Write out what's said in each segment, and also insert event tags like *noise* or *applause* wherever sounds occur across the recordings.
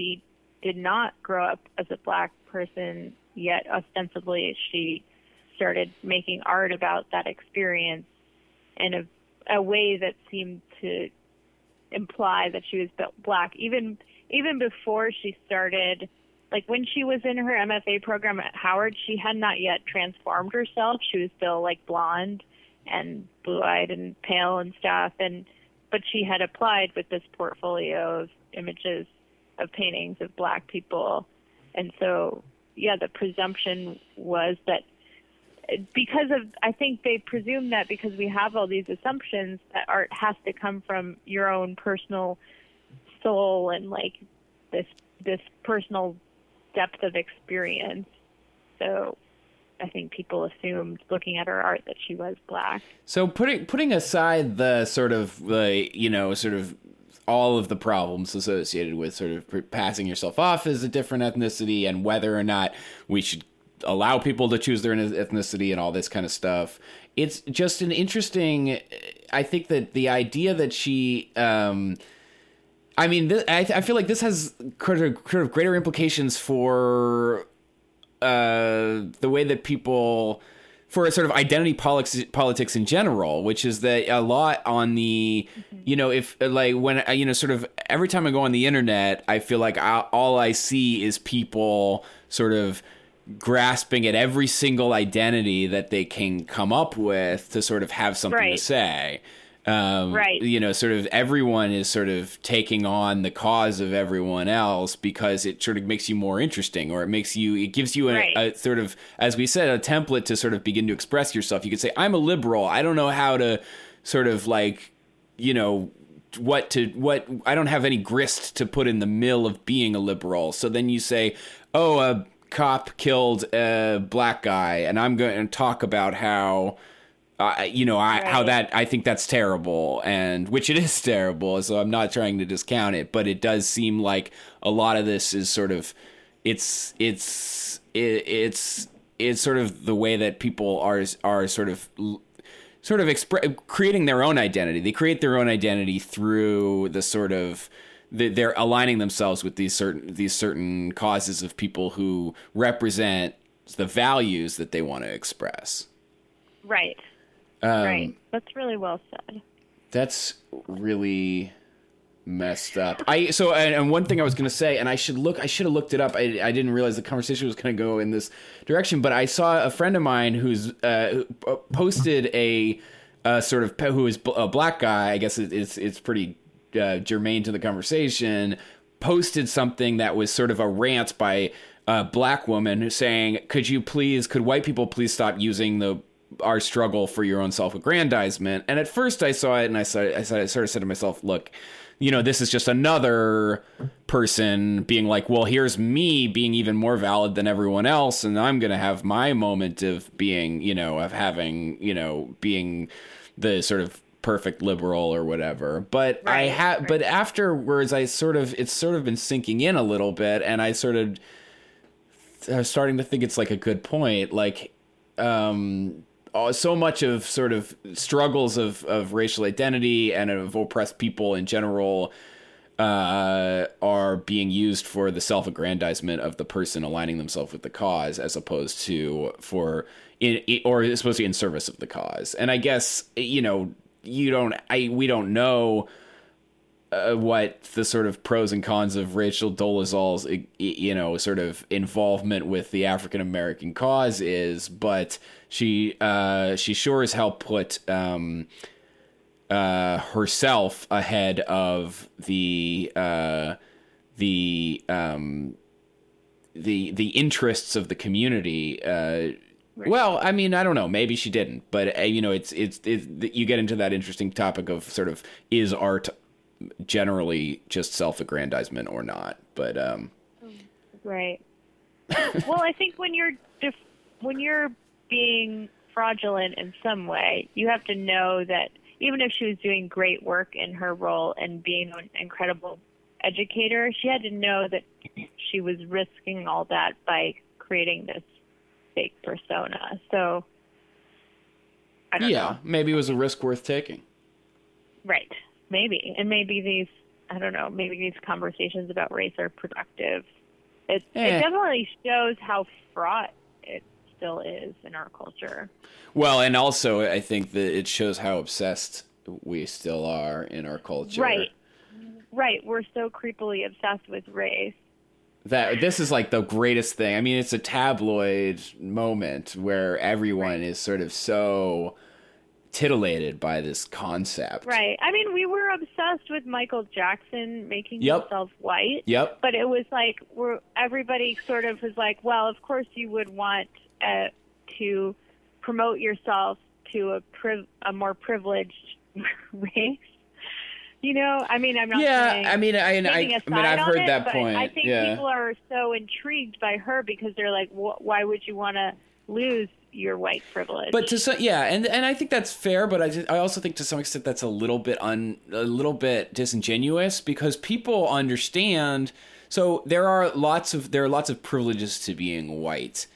she did not grow up as a black person, yet. Ostensibly she started making art about that experience in a, a way that seemed to imply that she was black. Even even before she started like when she was in her MFA program at Howard she had not yet transformed herself. She was still like blonde and blue-eyed and pale and stuff. And but she had applied with this portfolio of images of paintings of black people and so yeah the presumption was that because of I think they presume that because we have all these assumptions that art has to come from your own personal soul and like this this personal depth of experience. So I think people assumed looking at her art that she was black. So putting putting aside the sort of the you know sort of all of the problems associated with sort of passing yourself off as a different ethnicity and whether or not we should allow people to choose their ethnicity and all this kind of stuff. It's just an interesting. I think that the idea that she. Um, I mean, I, I, feel like this has sort of, of greater implications for uh, the way that people for a sort of identity politics politics in general, which is that a lot on the, mm-hmm. you know, if like when uh, you know, sort of every time I go on the internet, I feel like I, all I see is people sort of grasping at every single identity that they can come up with to sort of have something right. to say. Um, right. You know, sort of everyone is sort of taking on the cause of everyone else because it sort of makes you more interesting or it makes you, it gives you a, right. a sort of, as we said, a template to sort of begin to express yourself. You could say, I'm a liberal. I don't know how to sort of like, you know, what to what I don't have any grist to put in the mill of being a liberal. So then you say, "Oh, a cop killed a black guy, and I'm going to talk about how. Uh, you know, I, right. how that I think that's terrible, and which it is terrible. So I'm not trying to discount it, but it does seem like a lot of this is sort of, it's it's it, it's it's sort of the way that people are are sort of sort of expre- creating their own identity. They create their own identity through the sort of they're aligning themselves with these certain these certain causes of people who represent the values that they want to express. Right. Um, right. That's really well said. That's really messed up. I so and, and one thing I was going to say, and I should look. I should have looked it up. I, I didn't realize the conversation was going to go in this direction. But I saw a friend of mine who's uh, posted a. Uh, sort of who is a black guy. I guess it's it's pretty uh, germane to the conversation, posted something that was sort of a rant by a black woman saying, "Could you please, could white people please stop using the our struggle for your own self-aggrandizement?" And at first, I saw it, and I said, I, said, I sort of said to myself, "Look." You know, this is just another person being like, well, here's me being even more valid than everyone else, and I'm going to have my moment of being, you know, of having, you know, being the sort of perfect liberal or whatever. But right, I have, right. but afterwards, I sort of, it's sort of been sinking in a little bit, and I sort of, I was starting to think it's like a good point. Like, um, so much of sort of struggles of, of racial identity and of oppressed people in general uh, are being used for the self-aggrandizement of the person aligning themselves with the cause, as opposed to for in, or supposed to be in service of the cause. And I guess you know you don't I we don't know uh, what the sort of pros and cons of Rachel Dolezal's you know sort of involvement with the African American cause is, but she uh, she sure as hell put um, uh, herself ahead of the uh, the um, the the interests of the community uh. Well, I mean, I don't know. Maybe she didn't, but uh, you know, it's, it's it's you get into that interesting topic of sort of is art generally just self-aggrandizement or not? But um, right. well, I think when you're def- when you're being fraudulent in some way, you have to know that even if she was doing great work in her role and being an incredible educator, she had to know that she was risking all that by creating this fake persona. So yeah, know. maybe it was a risk worth taking. Right. Maybe. And maybe these I don't know, maybe these conversations about race are productive. It Eh. it definitely shows how fraught it still is in our culture. Well, and also I think that it shows how obsessed we still are in our culture. Right. Right. We're so creepily obsessed with race. That this is like the greatest thing. I mean, it's a tabloid moment where everyone is sort of so titillated by this concept. Right. I mean, we were obsessed with Michael Jackson making Yep. himself white. Yep. But it was like we're everybody sort of was like, well, of course you would want uh, to promote yourself to a priv- a more privileged *laughs* race. You know, I mean, I'm not Yeah, saying I mean, I, I, I mean, I've heard it, that point. I think yeah. people are so intrigued by her because they're like, wh- why would you want to lose your white privilege? But to some, yeah, and and I think that's fair, but I, just- I also think to some extent that's a little bit un a little bit disingenuous because people understand. So there are lots of there are lots of privileges to being white,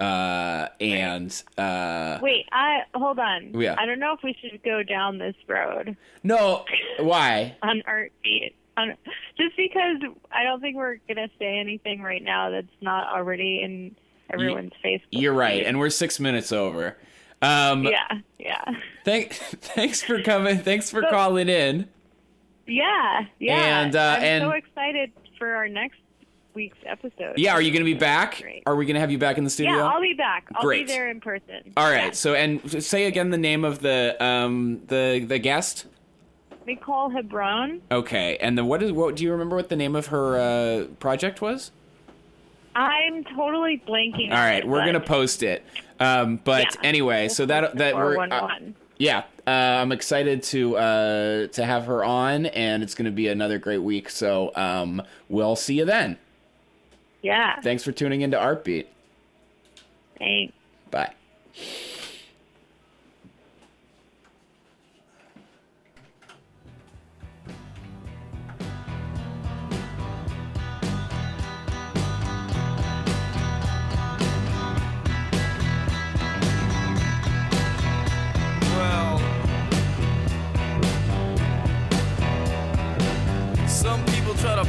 uh, and uh, Wait, I hold on. Yeah. I don't know if we should go down this road no, why? *laughs* on art beat. On, just because I don't think we're gonna say anything right now that's not already in everyone's face. You're right, and we're six minutes over. Um, yeah, yeah, Thank, *laughs* thanks for coming. Thanks for So- calling in. yeah, yeah. And, uh, I'm and- so excited for our next week's episode. Yeah, are you going to be back? Great. Are we going to have you back in the studio? Yeah, I'll be back. I'll Great. be there in person. All right. Yeah. So, and say again the name of the um the the guest. Nicole Hebron. Okay, and then what is what? Do you remember what the name of her uh, project was? I'm totally blanking. All right, we're gonna post it. Um, but Yeah. anyway, so that that we're uh, yeah, uh, I'm excited to uh, to have her on, and it's gonna be another great week. So um, we'll see you then. Yeah. Thanks for tuning into Artbeat. Thanks. Bye.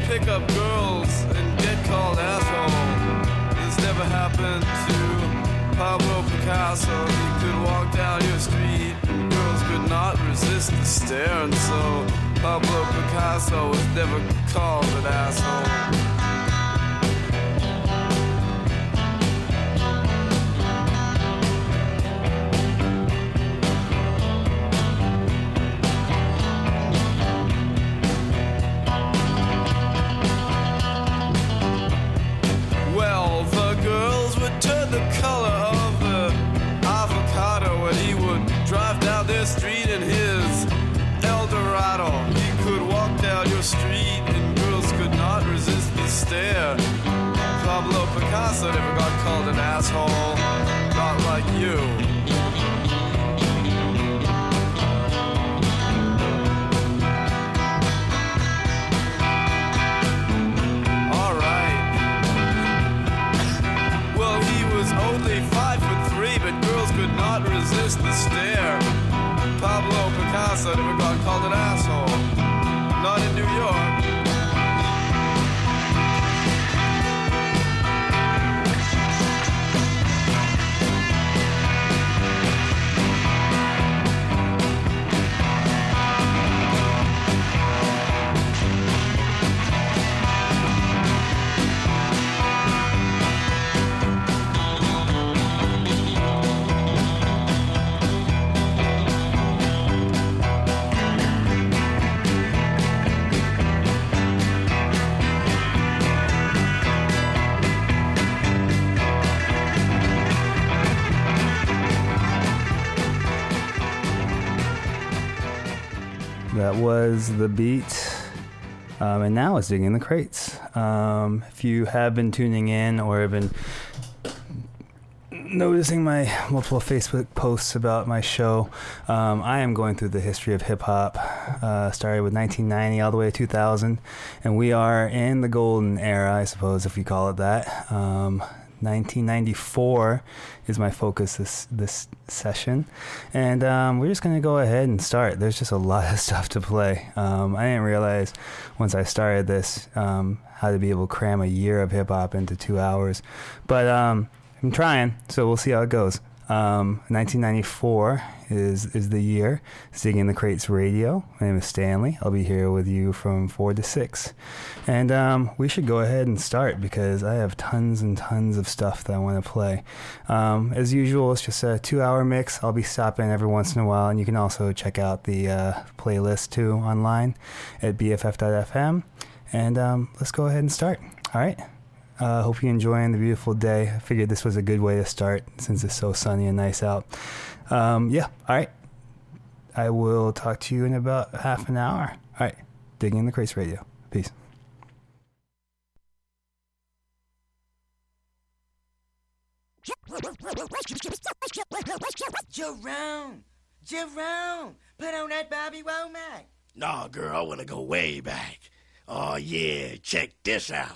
Pick up girls and get called asshole. This never happened to Pablo Picasso. He could walk down your street and girls could not resist the stare, and so Pablo Picasso was never called an asshole. Street and girls could not resist the stare. Pablo Picasso never got called an asshole, not like you. Was the beat. Um, and now it's digging the crates. Um, if you have been tuning in or have been noticing my multiple Facebook posts about my show, um, I am going through the history of hip hop. Uh, started with 1990 all the way to 2000, and we are in the golden era, I suppose, if you call it that. Um, 1994 is my focus this this session, and um, we're just gonna go ahead and start. There's just a lot of *laughs* stuff to play. Um, I didn't realize once I started this um, how to be able to cram a year of hip hop into two hours, but um, I'm trying. So we'll see how it goes. 1994 um, is is the year. Digging in the Crates Radio. My name is Stanley. I'll be here with you from four to six, and um, we should go ahead and start because I have tons and tons of stuff that I want to play. Um, as usual, it's just a two-hour mix. I'll be stopping every once in a while, and you can also check out the uh, playlist too online at bff.fm. And um, let's go ahead and start. All right. Uh, hope you're enjoying the beautiful day. I figured this was a good way to start since it's so sunny and nice out. Um, yeah, all right. I will talk to you in about half an hour. All right, digging the crates radio. Peace. Jerome, Jerome, put on that Bobby Womack. Nah, girl, I want to go way back. Oh yeah, check this out.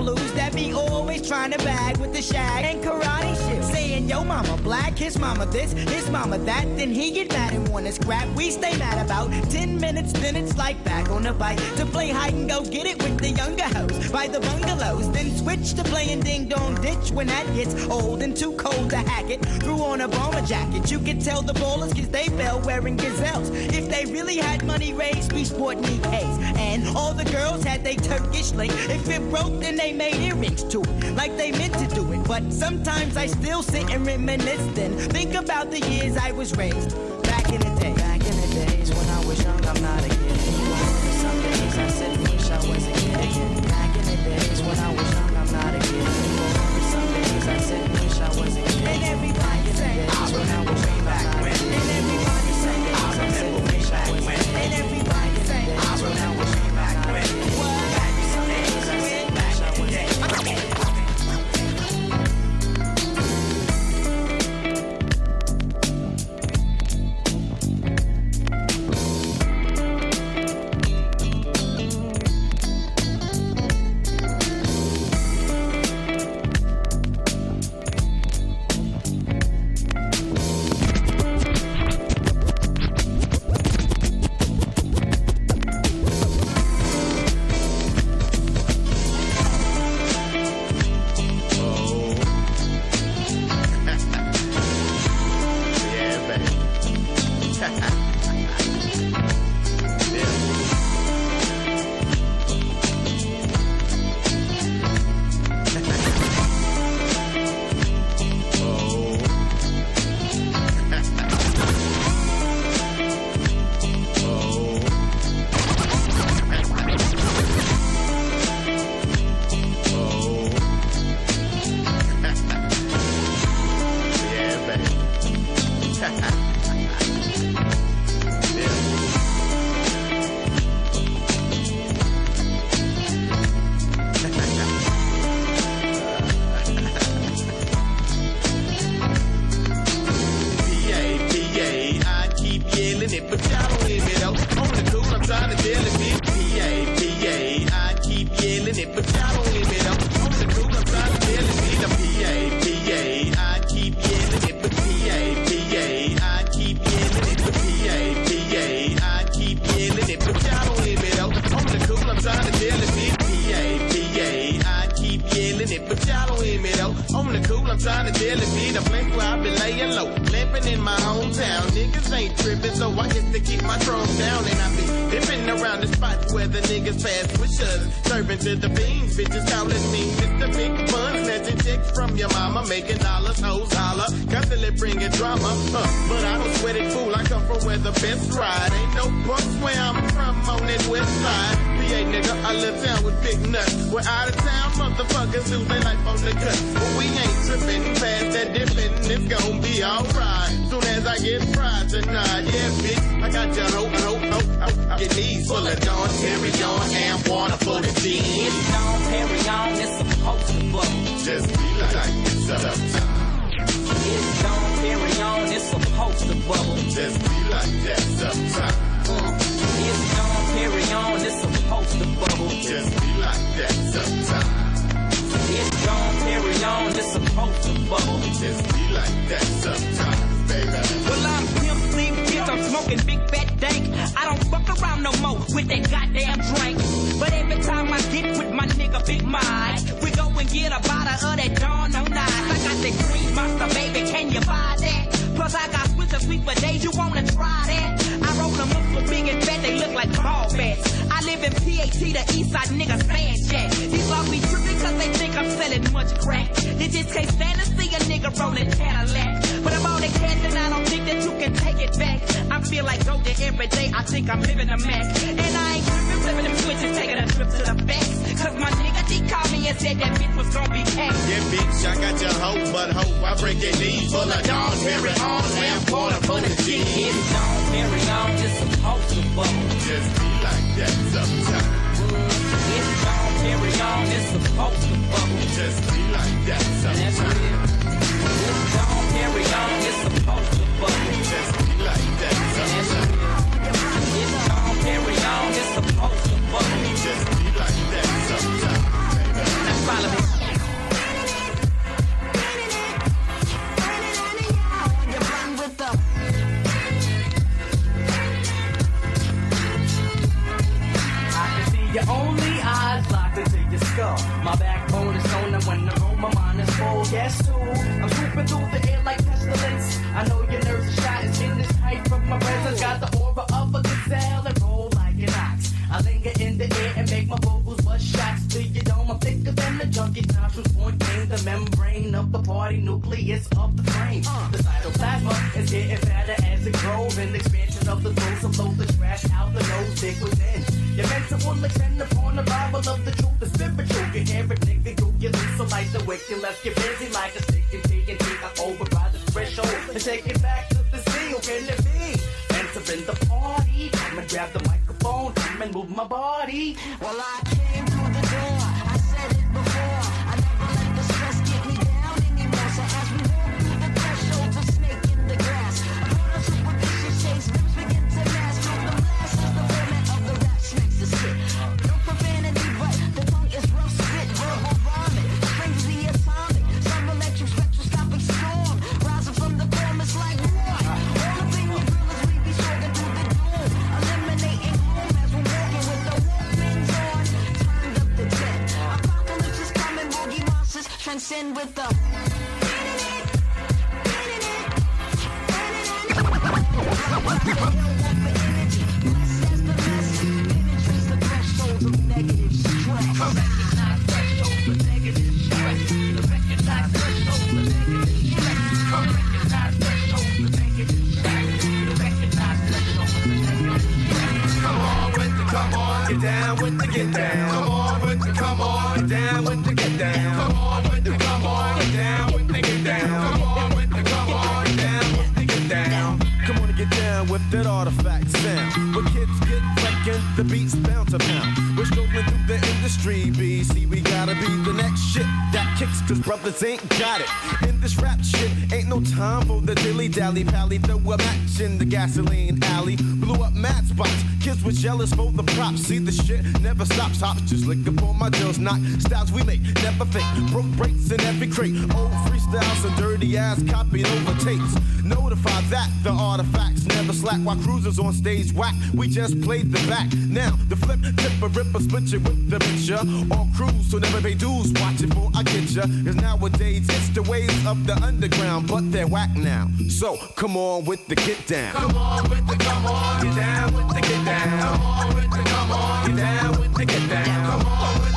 blues that be always trying to bag with the shag and karate shit. Saying, yo, mama black, his mama this, his mama that. Then he get mad and wanna scrap. We stay mad about 10 minutes, then it's like back on the bike to play hide and go get it with the younger hoes by the bungalows. Then switch to playing ding dong ditch when that gets old and too cold to hack it. Threw on a bomber jacket. You can tell the ballers cause they fell wearing gazelles. If they really had money raised, we sporting EKs. And all the girls had they Turkish link. If it broke, then they made earrings to it, like they meant to do it. But sometimes I still sit and reminisce and Think about the years I was raised We're out of town, motherfuckers lose their life on the cut. But we ain't tripping past that dipping. It's gonna be alright. Soon as I get fried tonight, yeah, bitch. I got your hope, hope, hope, hope, hope. Your knees full of Dawn, carry on, and water for the team. It's on, carry on, it's supposed to bubble. Just be like it's up It's on, carry on, it's supposed to bubble. Just be like that sometime. Uh, it's on, carry on, it's supposed to bubble. Just be like that sometime. It's on, carry on, it's supposed to bubble. Just be like that sometime, baby. Well, I'm pimp sleep, bitch. I'm smoking big fat dank. I don't fuck around no more with that goddamn drink. But every time I get with my nigga Big Mike, we go and get a bottle of that Dawn on Night. I got that green monster, baby. Can you buy that? Plus, I got Swisher Sweet for days. You wanna try that? Roll them up so big and fat, they look like ball bats. I live in PAT, the east side niggas fan jack. These laws be tripping cause they think I'm selling much crack. They just can't stand to see a nigga rolling Cadillac. But I'm on they can, and I don't think that you can take it back. I feel like golden every day, I think I'm living a max. And I ain't tripping, flipping them switches, taking a trip to the facts. Cause my nigga D called me and said that bitch was gonna be. Yeah, bitch, I got your hope, but hope I break your knees full of Dawn, carry on, and water for the team. It's on, carry on, it's supposed to bubble. Just be like that sometime. It's on, carry on, it's supposed to bubble. Just be like that That's sometime. real. It's on, carry on, it's supposed to skull. My backbone is on and when I roll, my mind is full. Guess who? I'm swooping through the air like pestilence. I know your nerves are shot and in this tight from my presence. Got the aura of a gazelle and roll like an ox. I linger in the air and make my vocals bust shots to your dome. I'm thicker than the junkie nostrils pointing the membrane of the party nucleus of the frame. The cytoplasma is getting fatter as it grows. An expansion of the throat, so blow the trash out the nose, dig within. Your mental will extend upon Bible of the truth, the spiritual. You hear it, nigga, go get loose, so like the wicked. Let's get busy like a stick and take and take. I override the threshold and take it back to the seal. Can it be? Entering the party, come and grab the microphone, come and move my body. Well, I came through the door. Transcend with the. Come on, get down with the get down. Come on with the come on, down with the get down. The beats bound to pound. We're strolling through the industry, BC. We gotta be the next shit that kicks, cause brothers ain't got it. In this rap shit, ain't no time for the dilly dally pally. Throw a match in the gasoline alley. Blew up spots. Kids was jealous for the props. See the shit never stops. Hops just lick on my jails. Knock styles we make, never fake. Broke breaks in every crate. Old freestyles and dirty ass copied over tapes. Notify that the artifacts never slack while cruisers on stage whack. We just played the back. Now the flip, tip, a ripper, split with the ya. All crews, so never pay dues. Watch it for I get ya. Cause nowadays it's the ways of the underground, but they're whack now. So come on with the get down. Come on with the come on. Get down with the get down. Come on with the come on. Get down with the get down. Come on with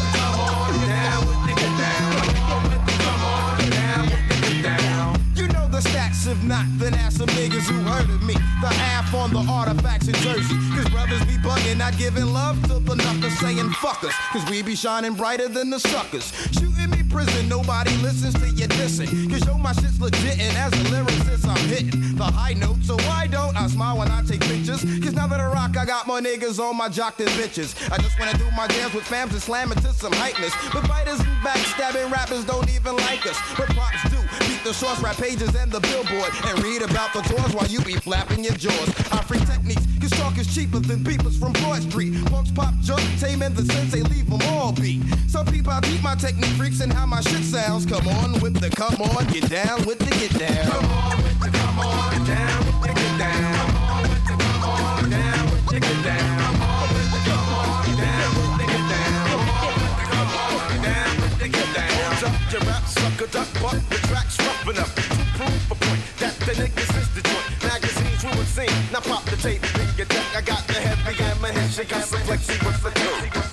if not, then ask some niggas who heard of me. The half on the artifacts in Jersey. Cause brothers be bugging, not giving love to the knuckers, saying fuck us. Cause we be shining brighter than the suckers. Shooting me prison, nobody listens to you dissing. Cause yo, my shit's legit, and as a lyricist, I'm hitting the high note. So why don't I smile when I take pictures? Cause now that I rock, I got more niggas on my jock than bitches. I just wanna do my dance with fams and slam it to some hypeness. But fighters and backstabbing rappers don't even like us. But props the source rap pages and the billboard. And read about the doors while you be flapping your jaws. Our free techniques, cause talk is cheaper than beepers from Broad Street. Punks pop, junk, tame, and the sensei leave them all beat. Some people I teach my technique freaks and how my shit sounds. Come on with the come on, get down with the get down. Come on with the come on, get down with the get down. Come on with the come on, down with the get down. Come on with the come on, down with the get down. Come on with the come on, down with the get down. Hold up your rap sucker duck, but the track's rough enough to prove a point that the niggas is the joint. Magazines we would sing, now pop the tape, bring your deck. I got the heavy ammunition, got some flexi with the two.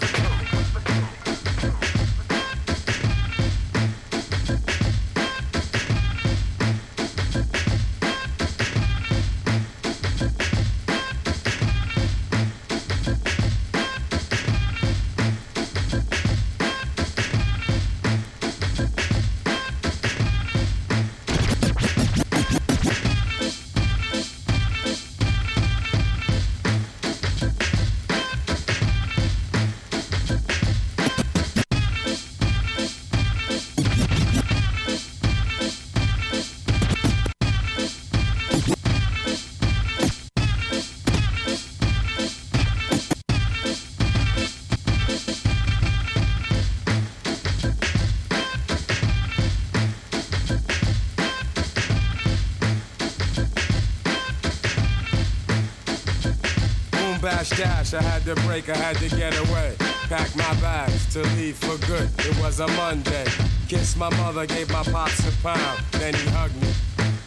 Bash. I had to break, I had to get away. Pack my bags to leave for good. It was a Monday. Kissed my mother, gave my pops a pound. Then he hugged me,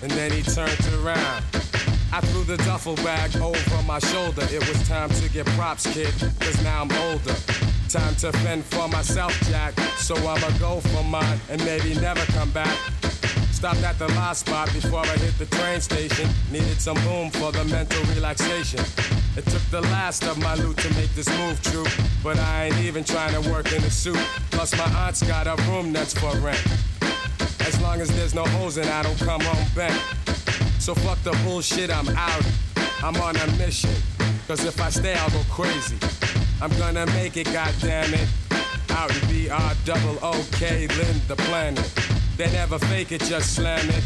and then he turned around. I threw the duffel bag over my shoulder. It was time to get props, kid, cause now I'm older. Time to fend for myself, Jack. So I'ma go for mine and maybe never come back. Stopped at the last spot before I hit the train station. Needed some room for the mental relaxation. It took the last of my loot to make this move true. But I ain't even trying to work in a suit. Plus, my aunt's got a room that's for rent. As long as there's no hoes and I don't come home bent. So fuck the bullshit, I'm out. I'm on a mission. Cause if I stay, I'll go crazy. I'm gonna make it, goddammit. Out in BR double OK, Lynn the planet. They never fake it, just slam it.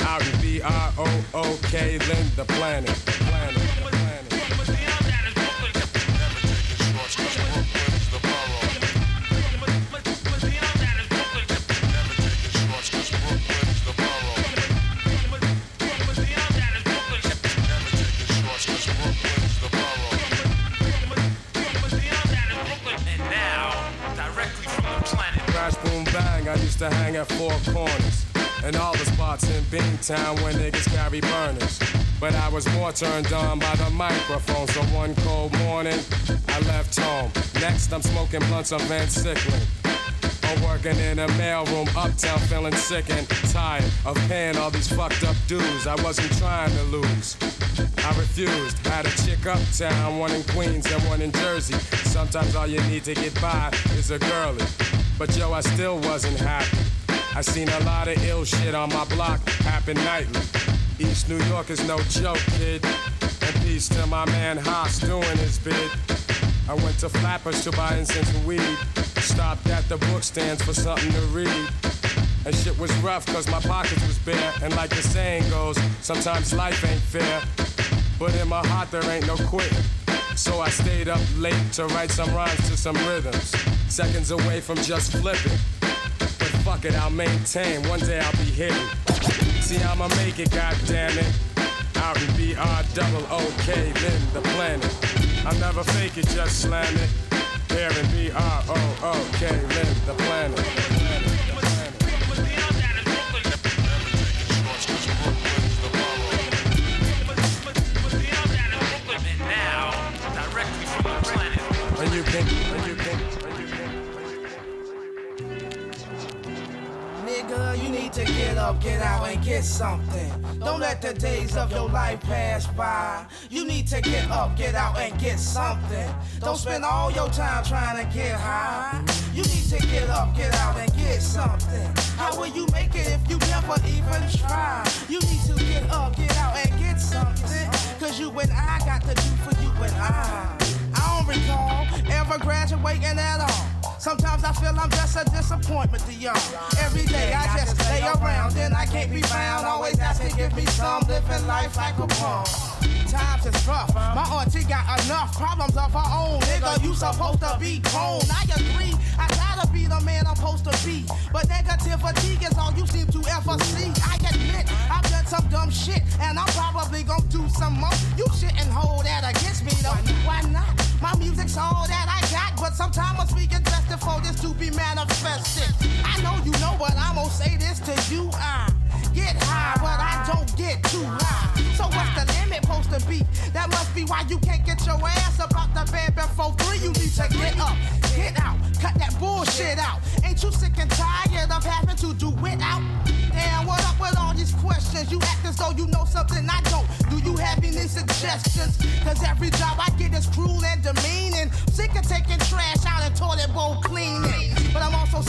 Out in BR O OK, the planet. Planet. planet. To hang at four corners. And all the spots in Beantown where niggas carry burners. But I was more turned on by the microphone. So one cold morning, I left home. Next, I'm smoking blunts on Van Siclen. I'm working in a mailroom uptown, feeling sick and tired of paying all these fucked up dues. I wasn't trying to lose. I refused. Had a chick uptown, one in Queens and one in Jersey. Sometimes all you need to get by is a girlie. But yo, I still wasn't happy. I seen a lot of ill shit on my block happen nightly. East New York is no joke, kid. And peace to my man Haas doing his bid. I went to Flappers to buy incense and weed. Stopped at the book stands for something to read. And shit was rough cause my pockets was bare. And like the saying goes, sometimes life ain't fair. But in my heart there ain't no quitting. So I stayed up late to write some rhymes to some rhythms. Seconds away from just flipping. But fuck it, I'll maintain. One day I'll be hitting. See, how I'ma make it. Out in BR double OK, then the planet. I'll never fake it, just slam it. There in B R O O K, live the planet. And you can, and Nigga, you need to get up, get out, and get something. Don't let the days of your life pass by. You need to get up, get out, and get something. Don't spend all your time trying to get high. You need to get up, get out, and get something. How will you make it if you never even try? You need to get up, get out, and get something. Cause you and I got to do for you and I. Recall ever graduating at all. Sometimes I feel I'm just a disappointment to y'all. Every day I just lay around, then I can't be found. Always asking, give me some, living life like a pawn. Times is rough. My auntie got enough problems of her own. Nigga, you supposed to be grown. I agree. I gotta be the man I'm supposed to be. But negativity is all you seem to ever see. I admit I've done some dumb shit, and I'm probably gonna do some more. You shouldn't hold that against me though. Why not? My music's all that I got, but sometimes I'm speaking destined for this to be manifested. I know you know, but I'm gonna say this to you. I get high, but I don't get too high. So what's the limit supposed to be? That must be why you can't get your ass up out the bed before three. You need to get up, get out, cut that bullshit out. Ain't you sick and tired of having to do without? Damn, what up with all these questions? You act as though you know something I don't. Do you have any suggestions? Cause every job I get is cruel and demeaning. Sick of taking trash out and toilet bowl cleaning. But I'm also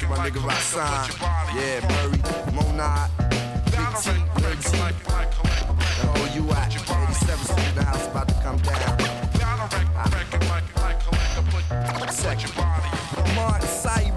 to my nigga Rasan. Yeah, Murray, Monad, Big T, Lil T. And all you at. 87 Street the house about to come down.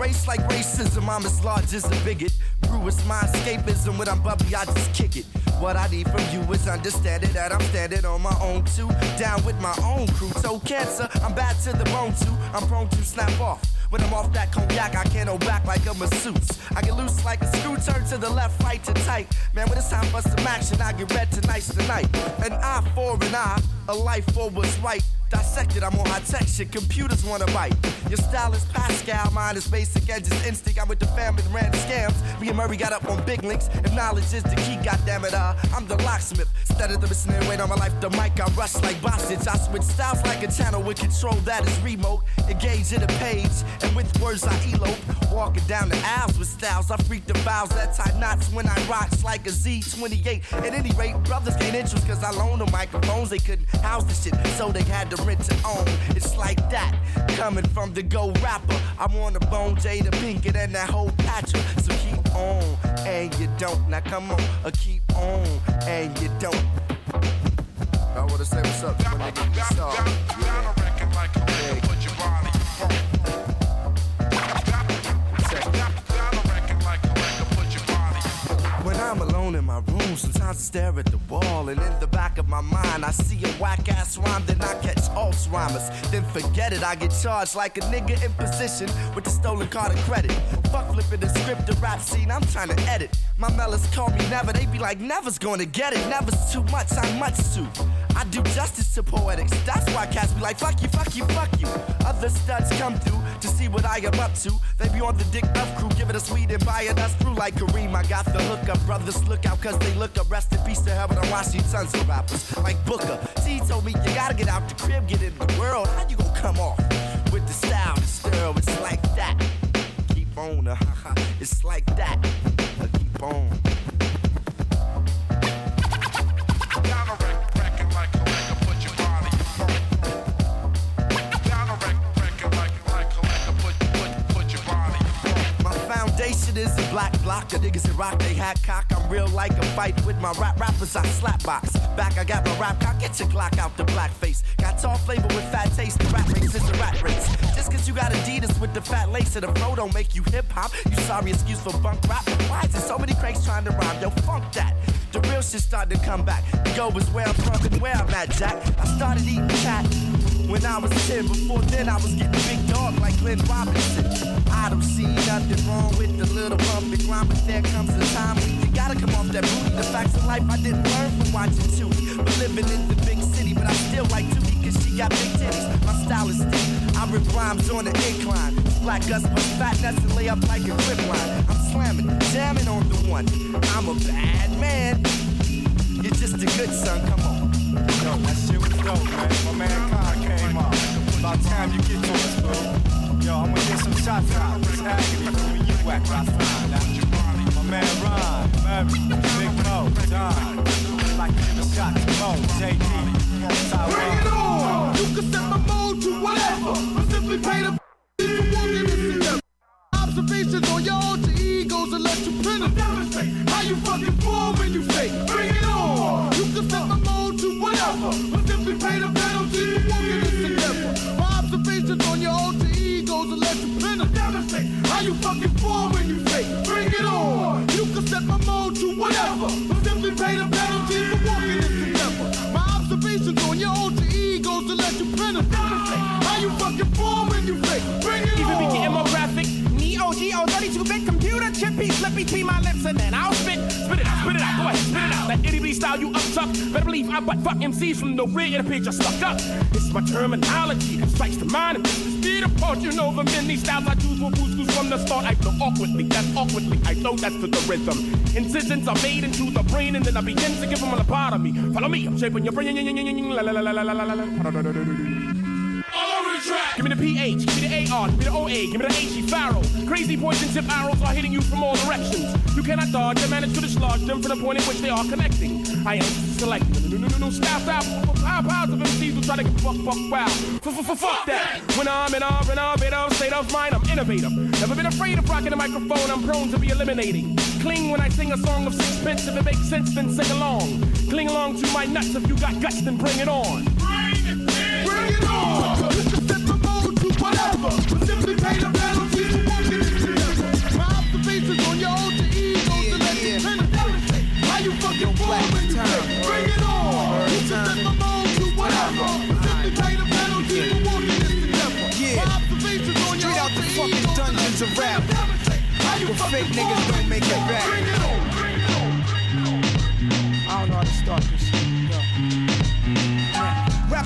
Race like racism. I'm as large as a bigot. Brew is my escapism. When I'm bubbly, I just kick it. What I need from you is understanding that I'm standing on my own too. Down with my own crew. So cancer, I'm bad to the bone too. I'm prone to snap off. When I'm off that cognac, I can't hold back like a masseuse. I get loose like a screw, turn to the left, right to tight. Man, when it's time for some action, I get red tonight's tonight. An eye for an eye, a life for what's right. Dissected, I'm on high tech shit. Computers wanna bite. Your style is Pascal, mine is basic and just instinct. I'm with the that ran scams. Me and Murray got up on big links. If knowledge is the key, goddammit, uh, I'm the locksmith. Instead of the snare weight on my life, the mic, I rush like Bostage. I switch styles like a channel with control that is remote. Engage in a page, and with words I elope. Walking down the aisles with styles, I freak the files that tie knots when I rocks like a Z28. At any rate, brothers gain interest cause I loaned them microphones. They couldn't house the shit, so they had to rent to own. It's like that, coming from the go rapper. I want a bone Jada Pinkett and that whole patcher. So keep on, and you don't. Now come on, uh, keep on, and you don't. I wanna say what's up to my nigga Star. Yeah. When I'm alone in my room, sometimes I stare at the wall, and in the back of my mind, I see a whack ass rhyme, then I catch Alzheimer's. Then forget it, I get charged like a nigga in position with the stolen card of credit. Fuck flipping the script, the rap scene, I'm trying to edit. My mellas call me never, they be like, never's gonna get it, never's too much, I'm much too. I do justice to poetics, that's why cats be like, fuck you, fuck you, fuck you. Other studs come through to see what I am up to. They be on the dick up crew, giving us weed and buying us through like Kareem. I got the hookup, brothers look out cause they look up. Rest in peace to heaven, I'm watching tons of rappers like Booker. T told me you gotta get out the crib, get in the world. How you gonna come off with the style, the stir? It's like that. Keep on, uh, it's like that. Keep on. My foundation is a black block. The niggas that rock they hat cock. I'm real like a fight with my rap rappers. I slap box. Back, I got my rap cock. Get your Glock out the black face. Got tall flavor with fat taste. The rap race is a rat race. Just cause you got Adidas with the fat lace and the flow don't make you hip hop. You sorry excuse for bunk rap. Why is there so many cranks trying to rhyme? Yo, funk that. The real shit starting to come back. The go is where I'm from and where I'm at, Jack. I started eating cat when I was 10. Before then, I was getting big dog like Glenn Robinson. I don't see nothing wrong with the little bump and grind, but there comes a time when you gotta come off that booty. The facts of life I didn't learn from watching Tootie. But living in the big city, but I still like Tootie cause she got big titties. My style is deep. I rip rhymes on the incline. Black Gus, but fat nuts and lay up like a grip line. I'm slamming, jamming on the one. I'm a bad man. You're just a good son, come on. Yo, that shit was dope, man. My man Khan came up. About time you get to us, bro. Yo, I'm gonna get some shots out. What's happening? Where you at, Rasan? My man Ron, Murray, Big Mo, Don. Like give a shot to Mo, JD. Bring it on! You can set my mode to whatever. But simply pay the. Observations on your alter egos you penetrate. How you fucking form when you Demonstrate how you fucking form when you fake. Bring it on! You can set my mode to whatever. But simply pay the penalty for walking this endeavor. My observations on your alter egos to let you penetrate. How you fucking form when you fake. Bring it Even on! be getting more graphic. Neo Geo 32-bit computer chip. Let between my lips and then I'll spit. It out, spit it out. Go ahead, spit it out. That itty bitty style you upchuck. Better believe I butt fuck MCs from the rear of the page just stuck up. It's my terminology that strikes the mind and makes the speed apart. You know the many styles I choose will boost from the start. I flow awkwardly, that's awkwardly. I flow that's to the rhythm. Incisions are made into the brain and then I begin to give them a lobotomy. Follow me, I'm shaping your brain. La la la la la la la la. Give me the PH, give me the AR, give me the OA, give me the HE Pharaoh. Crazy poison tip arrows are hitting you from all directions. You cannot dodge and manage to dislodge them from the point in which they are connecting. I am like no, no, no, no, no, stop. Pow, pow, the MCs will try to get fuck, fuck, wow. Fuck, that. When I'm in R and of state of mind, I'm innovative. Never been afraid of rocking the microphone, I'm prone to be eliminating. Cling when I sing a song of sixpence, if it makes sense, then sing along. Cling along to my nuts, if you got guts, then bring it on. Bring it on! Set the mode But. But rap. fucking fake niggas don't make it back.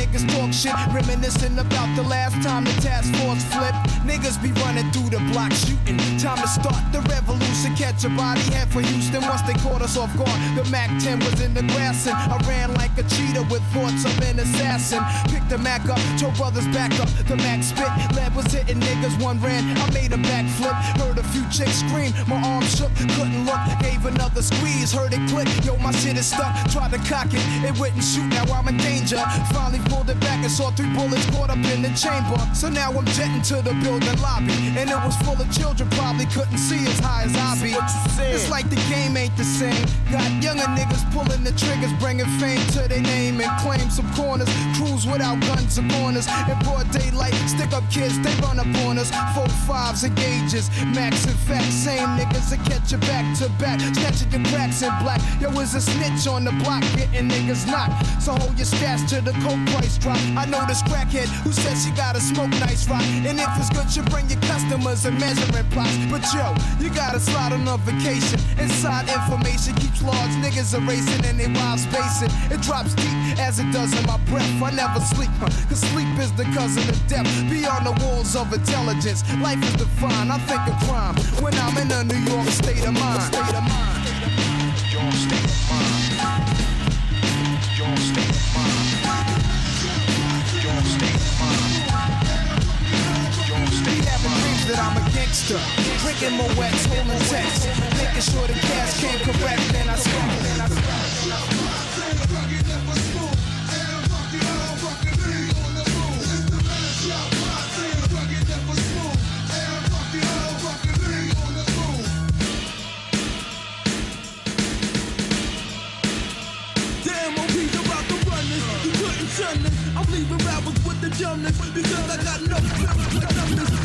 Niggas talk shit, reminiscing about the last time the task force flipped. Niggas be running through the block shooting. Time to start the revolution. Catch a body head for Houston once they caught us off guard. The Mac 10 was in the grass and I ran like a cheetah with thoughts of an assassin. Picked the Mac up, told brothers back up. The Mac spit, lead was hitting niggas. One ran, I made a backflip. Heard a few chicks scream, my arm shook, couldn't look. Gave another squeeze, heard it click. Yo, my shit is stuck. Tried to cock it, it wouldn't shoot. Now I'm in danger. Finally pulled it back and saw three bullets caught up in the chamber. So now I'm jetting to the building lobby, and it was full of children. Probably couldn't see as high as I be. It's like the game ain't the same. Got younger niggas pulling the triggers, bringing fame to their name and claim some corners. Crews without guns or corners. In broad daylight, stick up kids, they run up on us. Four fives and gauges, max and fact. Same niggas that catch you back to back, snatching your cracks in black. Yo, is a snitch on the block, getting niggas knocked. So hold your stats to the coke price drop. I know this crackhead who says she gotta smoke nice rock. And if it's good, you bring your customers and measuring plots. But yo, you gotta slide on a vacation. Inside information keeps large niggas erasing and they wild spacing. It drops deep as it does in my breath. I never sleep, huh? cause sleep is the cousin of death. Beyond the walls of intelligence, life is defined. I think of crime when I'm in a New York. State of mind. Gangster. Drinking my wets, holding text. Making sure the cash came correct. Then I this. I'm leaving rappers with the dumbness because I got no numbness.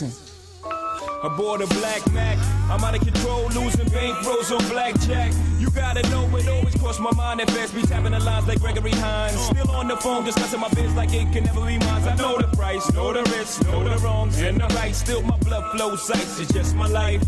I'm. I bought a black Mac. I'm out of control, losing bankrolls on blackjack. You gotta know it always crossed my mind at best. Be tapping the lines like Gregory Hines. Still on the phone discussing my biz like it can never be mine. I know the price, know the risk, know the wrongs and the right. Still my blood flows ice. It's just my life.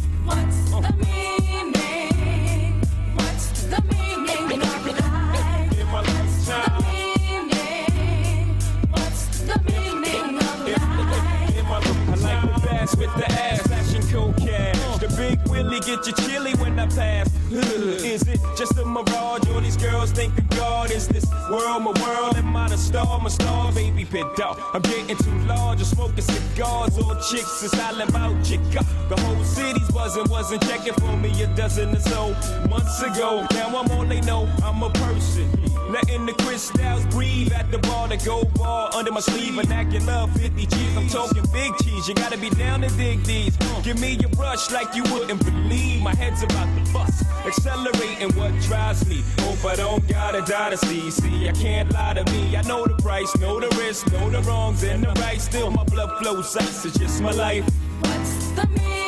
I the star? Baby dog. I'm getting too large. I'm smoking cigars. All chicks is hollering about chica. The whole city's buzzing, wasn't checking for me a dozen or so months ago. Now I'm all they know. I'm a person. Letting the crystals breathe at the bar, the gold bar under my sleeve. Vernacular 50 G's, I'm talking big cheese. You gotta be down to dig these. Give me your brush like you wouldn't believe. My head's about to bust, accelerating what drives me. Hope I don't gotta die to see. See, I can't lie to me. I know the price, know the risk, know the wrongs and the right. Still, my blood flows ice. It's just my life. What's the meaning?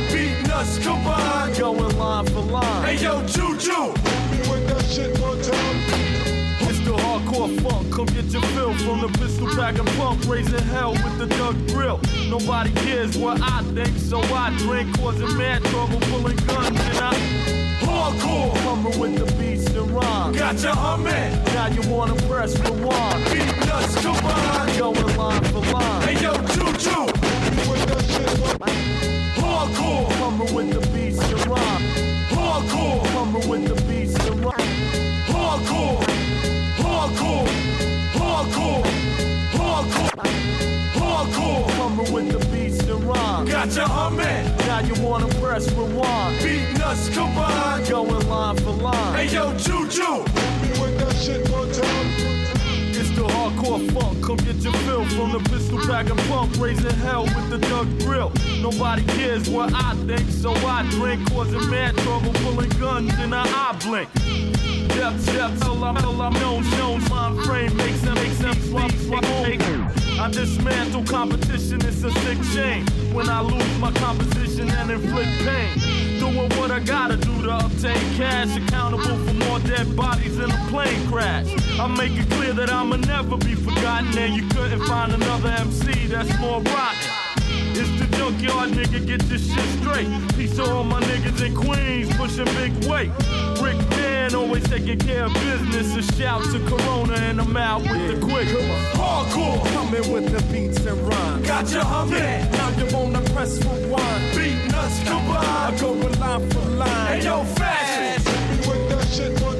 Rewind. beating us combined. Going line for line. Hey yo, Juju. With that shit one time. It's the hardcore funk. Come get your fill from the pistol pack and pump. Raising hell with the Doug grill. Nobody cares what I think, so I drink. Causing mad trouble, pulling guns, and I Hardcore, humming with the beats and rhyme. got you humming, Now you wanna press rewind. beating us combined. Going line for line. Hey yo, Juju. With that shit one Hardcore, Humming with the beats and rhyme. hardcore, Humming with the beats and rhyme. hardcore, hardcore, hardcore, hardcore, hardcore. Humming with the beats and rhyme. Got you humming, Now you wanna press rewind. beating us combined. Going line for line. Hey yo, Juju. With that shit one time. The hardcore funk. Come get your fill from the pistol pack and pump. Raising hell with the Doug grill. Nobody cares what I think, so I drink. Causing mad trouble, pulling guns, in I eye blink. Step, step, till I'm, till I'm known, known. Mind frame makes them, makes them swap, swap, I dismantle competition, it's a sick shame. When I lose my composition and inflict pain. Doing what I gotta do to obtain cash. Accountable for more dead bodies in a plane crash. I make it clear that I'ma never be forgotten. And you couldn't find another MC that's more rotten. It's the junkyard nigga, get this shit straight. Peace all my niggas in Queens, pushing big weight. Rick Dan always taking care of business. A shout to Corona and I'm out with the quick. Hardcore, Coming with the beats and rhymes. got you humming, Now you wanna press rewind. beating us I combined. go line for line. Hey yo, fashion, With that shit one time. I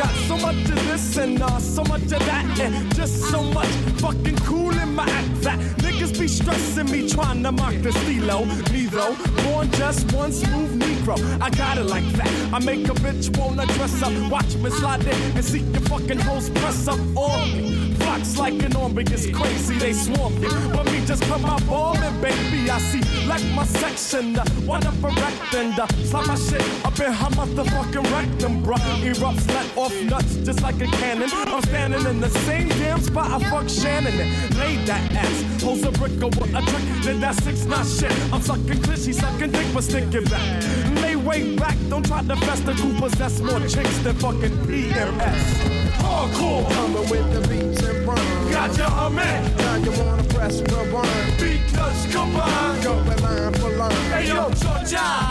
got so much of this and uh, so much of that, and just so much fucking cool in my act that niggas be stressing me trying to mock the stilo. Me though, born just one smooth Negro. I got it like that. I make a bitch wanna dress up, watch me slide in and see your fucking hoes press up on me. Flocks like an army, it's crazy, they swarm me. But me just come out bombing, baby. I see like my section, uh, one up erect and uh, slap my shit up in her motherfucking rectum, bruh. Erupts, let off nuts just like a cannon. I'm standing in the same damn spot I fuck Shannon and laid that ass. Holds a brick or what a trick, then that six not shit. I'm sucking clit, she sucking dick, but it back. Lay way back, don't try to fester Coopers, that's more chicks than fucking PMS. hardcore, Coming with the beats and rhymes. got you humming, Now you wanna press rewind. us combined. Going line for line. Hey yo, Georgia.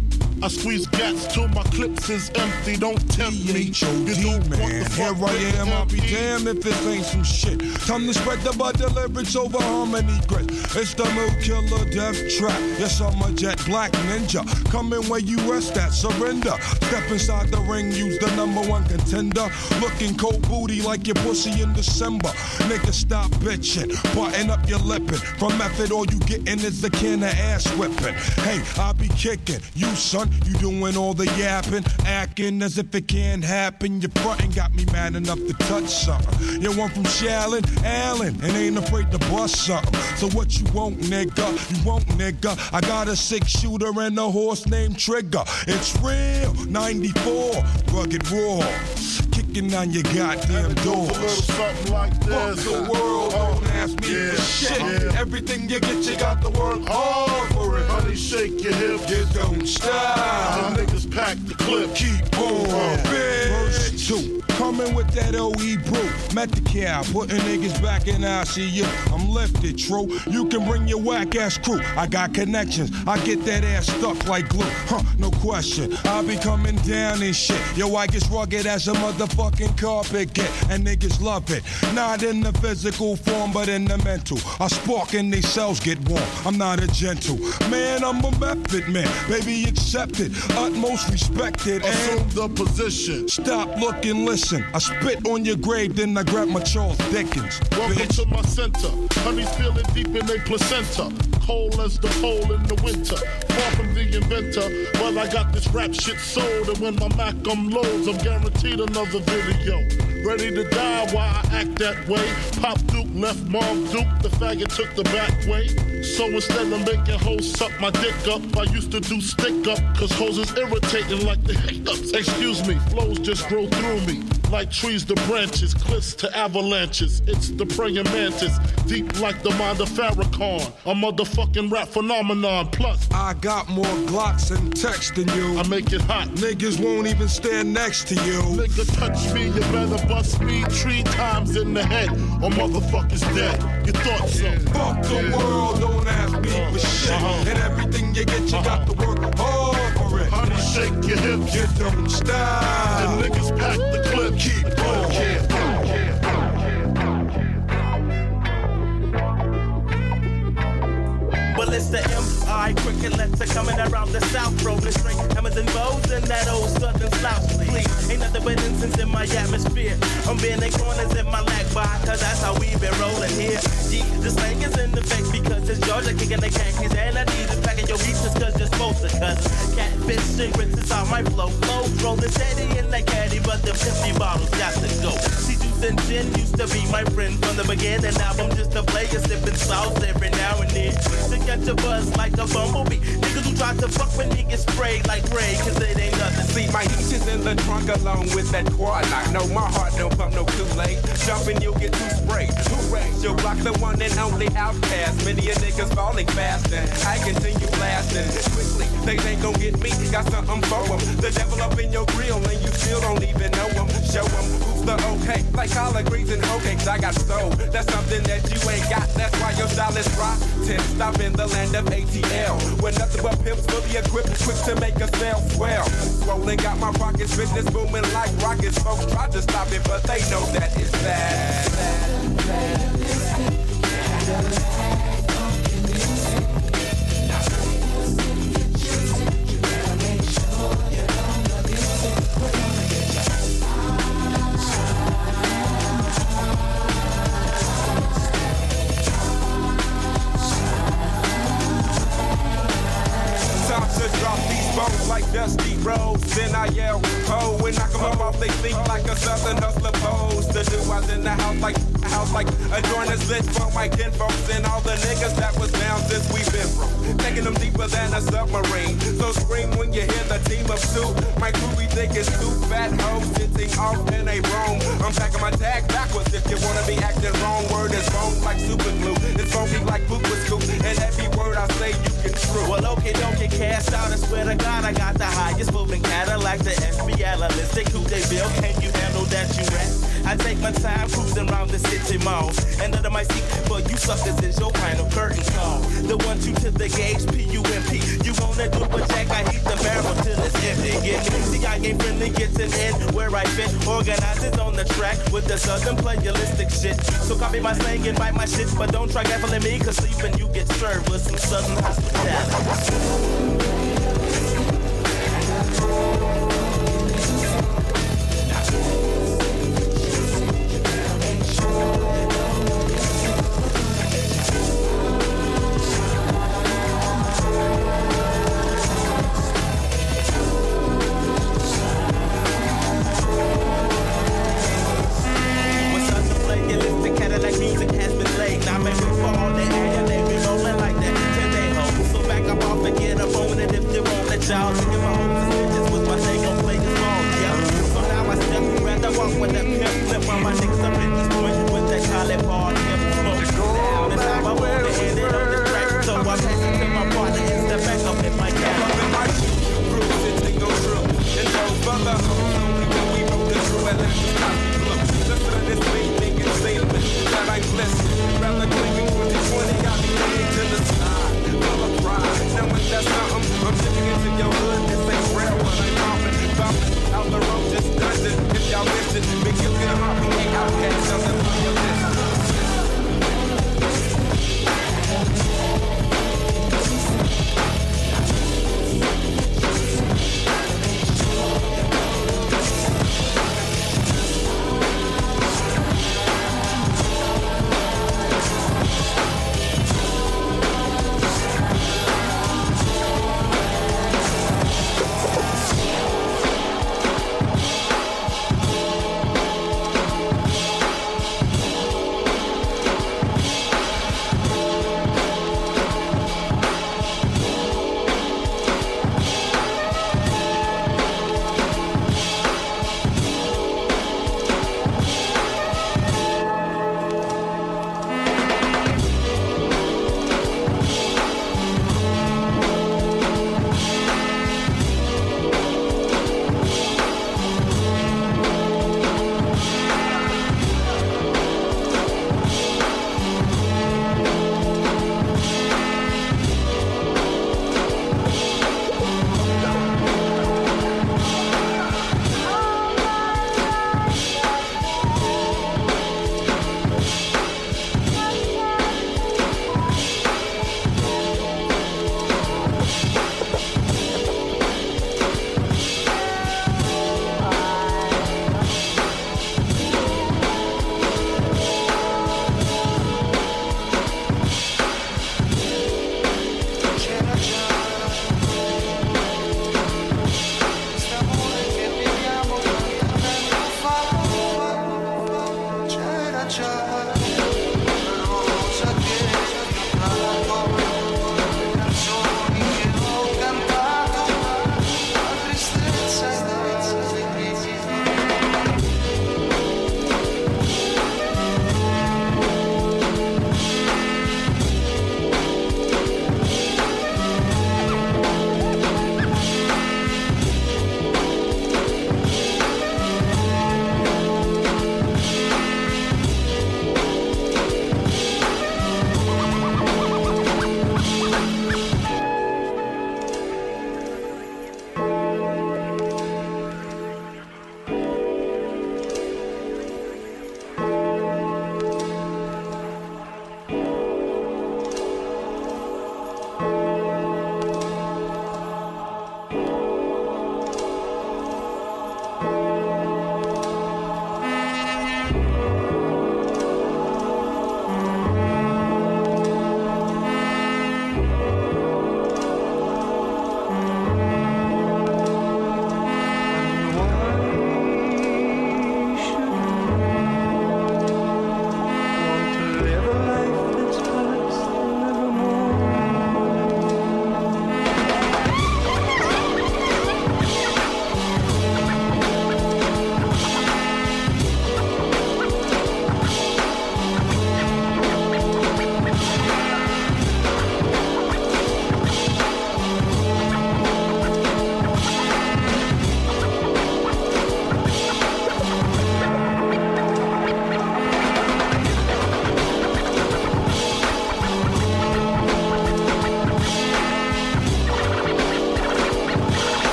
I squeeze gats till my clips is empty. Don't tempt me. You don't want man. the fuck Here I am, the I'll be damned if this ain't some shit. Time to spread the butter lyrics over harmony grit. It's the mood killer death trap. Yes, I'm a jet black ninja. Come in where you rest at, surrender. Step inside the ring, use the number one contender. Looking cold booty like your pussy in December. Nigga, stop bitching. Button up your lippin'. From method, all you gettin' is the can of ass whipping. Hey, I be kicking. You, son, you doing all the yapping. Acting as if it can't happen. Your frontin' got me mad enough to touch something. You one from Shallon, Allen, and ain't afraid to bust something. So what you want, nigga? You want, nigga? I got a six shooter and a horse named Trigger. It's real, 94, rugged raw. Kicking on your goddamn doors. A something like this. Fuck the uh, world, don't oh, ask me Yeah, for shit. yeah. Everything you get, you got to work hard for it. Honey, shake your hips. You don't stop. The niggas pack the clip. Keep on, Verse two, coming with that OE brew. Met the cow, putting niggas back in ICU. I'm lifted, true. You can bring your whack ass crew. I got connections. I get that ass stuck like glue. Huh, no question. I be coming down and shit. Yo, I get rugged as a motherfucking carpet get. And niggas love it. Not in the physical form, but in the mental. I spark and they cells get warm. I'm not a gentle man, I'm a method man. Baby, accepted, utmost respected. Assume the position. Stop, look, and I spit on your grave, then I grab my Charles Dickens. Welcome to my center. Honey's feeling deep in a placenta. Cold as the pole in the winter. Far from the inventor, but I got this rap shit sold. And when my Mac unloads, I'm guaranteed another video. Ready to die while I act that way. Pop Duke left Mom Duke, the faggot took the back way. So instead of making hoes suck my dick up, I used to do stick up, cause hoes is irritating like the hiccups. Excuse me, flows just grow through me. Like trees to branches, cliffs to avalanches. It's the praying mantis, deep like the mind of Farrakhan. A motherfucking rap phenomenon. Plus, I got more Glocks and text than you. I make it hot. Niggas won't even stand next to you. Nigga touch me, you better bust me three times in the head, or motherfuckers dead. You thought so? Fuck the world, don't ask me for shit. Uh-huh. And everything you get, you got to work hard for it. Honey, shake your hips. You don't stop. And niggas pack the clip. Keep on. It's the M.I. cricket letter coming around the south, rolling straight hammers and bows and that old southern slouch. Please, ain't nothing but incense in my atmosphere. I'm bending corners in my lag by, cause that's how we been rolling here. Gee, the slang is in the effect because it's Georgia kicking the khakis and I need to packing your beaches cause you're supposed to cuss. Catfish and grits is how my flow flow. Rolling steady in that caddy, but the empty bottles got to go. See, and gin used to be my friend from the beginning. Now I'm just a player sipping sauce every now and then. To catch a buzz like a bumblebee. Niggas who try to fuck with get sprayed like Ray, cause it ain't nothing. See, my heat is in the trunk along with that quad lock. No, my heart don't pump no Kool-Aid. Jumping, you'll get too sprayed. Hooray, you rock the one and only Outkast. Many a niggas falling fast and I continue blasting. Quickly, they ain't gon' get me. Got something for 'em. The devil up in your grill and you still don't even know 'em. Show 'em who's the okay. Like collard greens and hoe cakes, I got soul. That's something that you ain't got. That's why your style is rotten. Stop in the land of ATL. Where nothing but pimps fully equipped, quick to make a sale swell. Swollen got my pockets, business booming like rockets. Folks try to stop it, but they know that it's bad. Time to in the house like house like a joint is lit for my kinfolks and all the niggas that was down since we been through. Taking them deeper than a submarine. So scream when you hear the team of two. My crew we think it's two fat hoes sitting off in a room. I'm packing my tag backwards if you wanna be acting wrong. Word is wrong like super glue. It's funky like poop with scoop. And every word I say you can true. Well, okay, don't get cast out. I swear to God, I got the highest moving Cadillac, the SB analytic. Who they bill? Can you handle that, you rap? I take my time cruising around the city mall. And under my seat, but you suckers is your final curtain call. The one two to the gauge, P-U-M-P. You wanna do a jack, I heat the barrel till it's empty. Get me, see, I ain't friendly, gets an end where I fit. Organizers on the track with the southern playalistic shit. So copy my slang and bite my shit, but don't try gaffling me, cause sleeping you get served with some southern hospitality.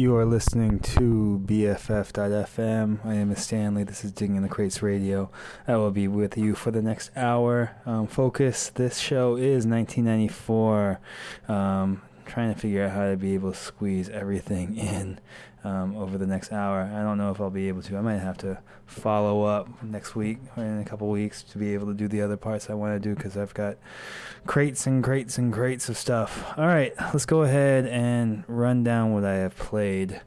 You are listening to BFF.FM. I am Stanley. This is Digging in the Crates Radio. I will be with you for the next hour. Um, focus this show is 1994. Um, trying to figure out how to be able to squeeze everything in um, over the next hour. I don't know if I'll be able to. I might have to follow up next week or in a couple weeks to be able to do the other parts I want to do because I've got crates and crates and crates of stuff. All right, let's go ahead and run down what I have played.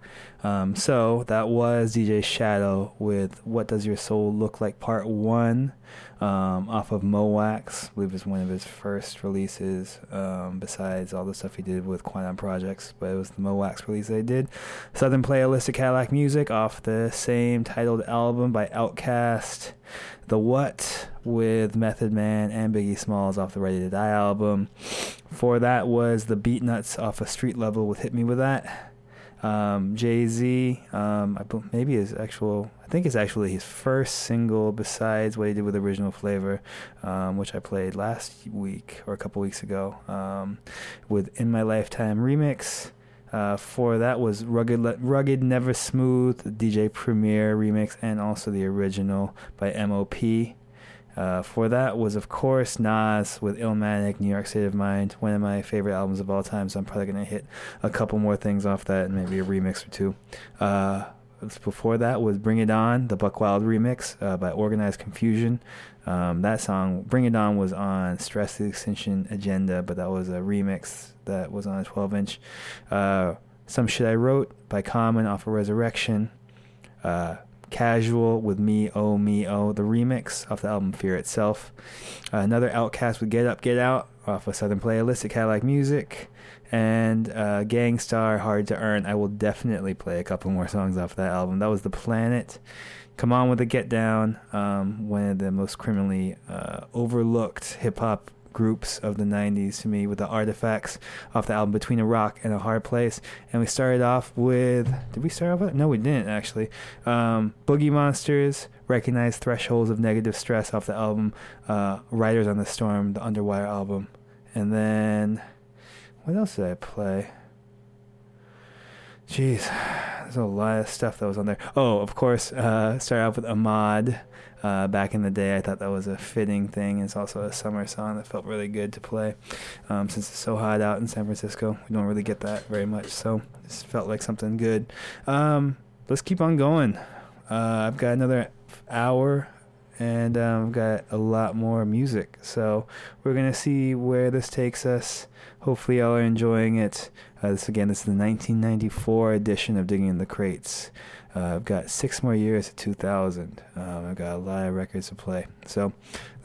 Um, so that was DJ Shadow with "What Does Your Soul Look Like" Part One, um, off of Mo' Wax. I believe it was one of his first releases. Um, besides all the stuff he did with Quannum Projects, but it was the Mo' Wax release they did. Southern Playalistic Cadillac Music off the same titled album by Outkast. The What with Method Man and Biggie Smalls off the Ready to Die album. For that was the Beatnuts off of Street Level with Hit Me With That. Um, Jay Z, um, maybe his actual, I think it's actually his first single besides what he did with Original Flavor, um, which I played last week or a couple weeks ago, um, with In My Lifetime remix. Uh, for that was Rugged, Rugged Never Smooth, DJ Premier remix, and also the original by MOP. Uh, for that was, of course, Nas with Illmatic, New York State of Mind, one of my favorite albums of all time. So I'm probably gonna hit a couple more things off that, and maybe a remix or two. Uh, before that was Bring It On, the Buckwild remix uh, by Organized Konfusion. Um, that song, Bring It On, was on Stress the Extinction Agenda, but that was a remix that was on a 12 inch. Uh, Sum Shit I Wrote by Common off of Resurrection. Uh, Casual with Me Oh Me Oh, the remix off the album Fear Itself. Uh, another Outkast with Get Up Get Out off of Southern Playalistic Cadillac Music. And uh, Gang Starr Hard to Earn. I will definitely play a couple more songs off that album. That was The Planet. Come On with the Get Down, um, one of the most criminally uh, overlooked hip hop groups of the 90s to me with the artifacts off the album Between a Rock and a Hard Place. And we started off with. Did we start off with? No, we didn't actually. Um, Boogiemonsters, Recognize Thresholds of Negative Stress off the album uh, Riders on the Storm, the Underwire album. And then. What else did I play? Jeez, there's a lot of stuff that was on there. Oh, of course, uh, started off with Ahmad. Uh, back in the day, I thought that was a fitting thing. It's also a summer song that felt really good to play. Um, since it's so hot out in San Francisco, we don't really get that very much. So this felt like something good. Um, let's keep on going. Uh, I've got another hour and um, I've got a lot more music. So we're gonna see where this takes us. Hopefully, y'all are enjoying it. Uh, this again, this is the 1994 edition of Digging in the Crates. Uh, I've got six more years to 2000. Um, I've got a lot of records to play. So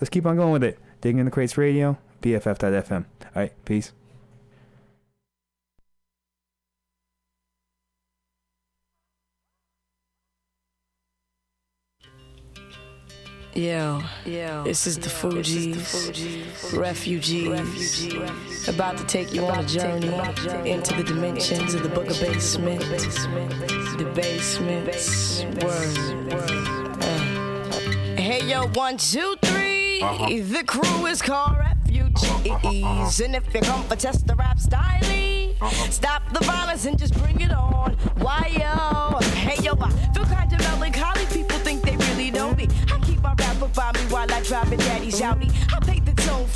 let's keep on going with it. Digging in the Crates Radio, BFF.FM. All right, peace. Yo, yo, this is the Fugees, refugees, about to take you on a journey into the dimensions of the Book of Basement, the basement's. Word. Uh. Hey yo, one, two, three. The crew is called refugees, and if you come for test the rap style, stop the violence and just bring it on.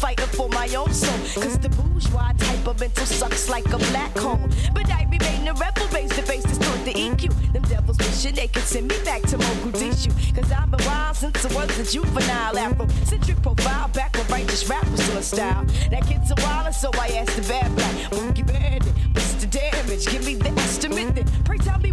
Fighting for my own soul. Cause the bourgeois type of mental sucks like a black hole. But I remain a rebel, raise the face, distort the EQ. Them devils wishing they could send me back to Mogadishu. Cause I've been wild since I was a juvenile. Afro-centric profile, back when righteous rap was still a style. That kid's a wild, so I asked the bad black, Boogie Bandit, what's the damage? Give me the estimate then. Pray tell me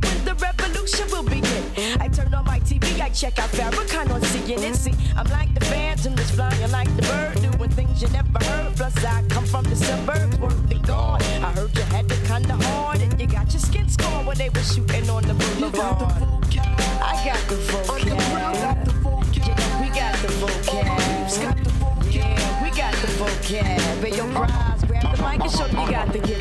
the revolution will begin. I turn on my TV, I check out Farrakhan on CNN. See, I'm like the phantom that's flying like the bird, doing things you never heard. Plus, I come from the suburbs, worth gone. I heard you had it kinda hard, and you got your skin scorn when they were shooting on the boulevard. I got the vocab. Yeah, we got the vocab. Yeah, we got the vocab. And your prize, grab the mic and show you got to get.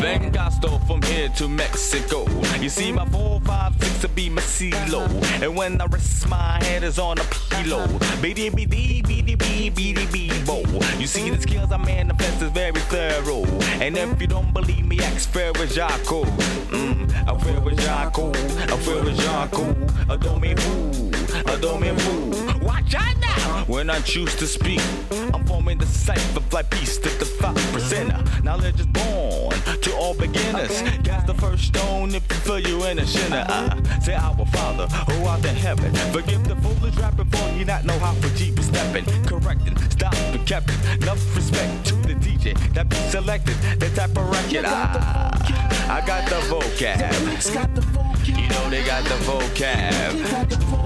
Then I stole from here to Mexico. You see, my 456 to be my CeeLo. And when I rest, my head is on a pillow. BD, BD, BD, BD. You see, the skills I manifest is very thorough. And if you don't believe me, ask Ferrajaco. Mm, I Ferrajaco, I Ferrajaco. Adore me fool, adore me fool. Watch out now! When I choose to speak, I'm forming the cipher, fly piece to the five percenter. Knowledge is born to all beginners. Cast the first stone if you feel you in a sinner. I say, Our Father, who art in heaven, forgive the foolish rapping for you not know how for deep is stepping. Correcting, stop and kept Enough respect to the DJ that be selected. The type of record I, I got the vocab. You know they got the vocab.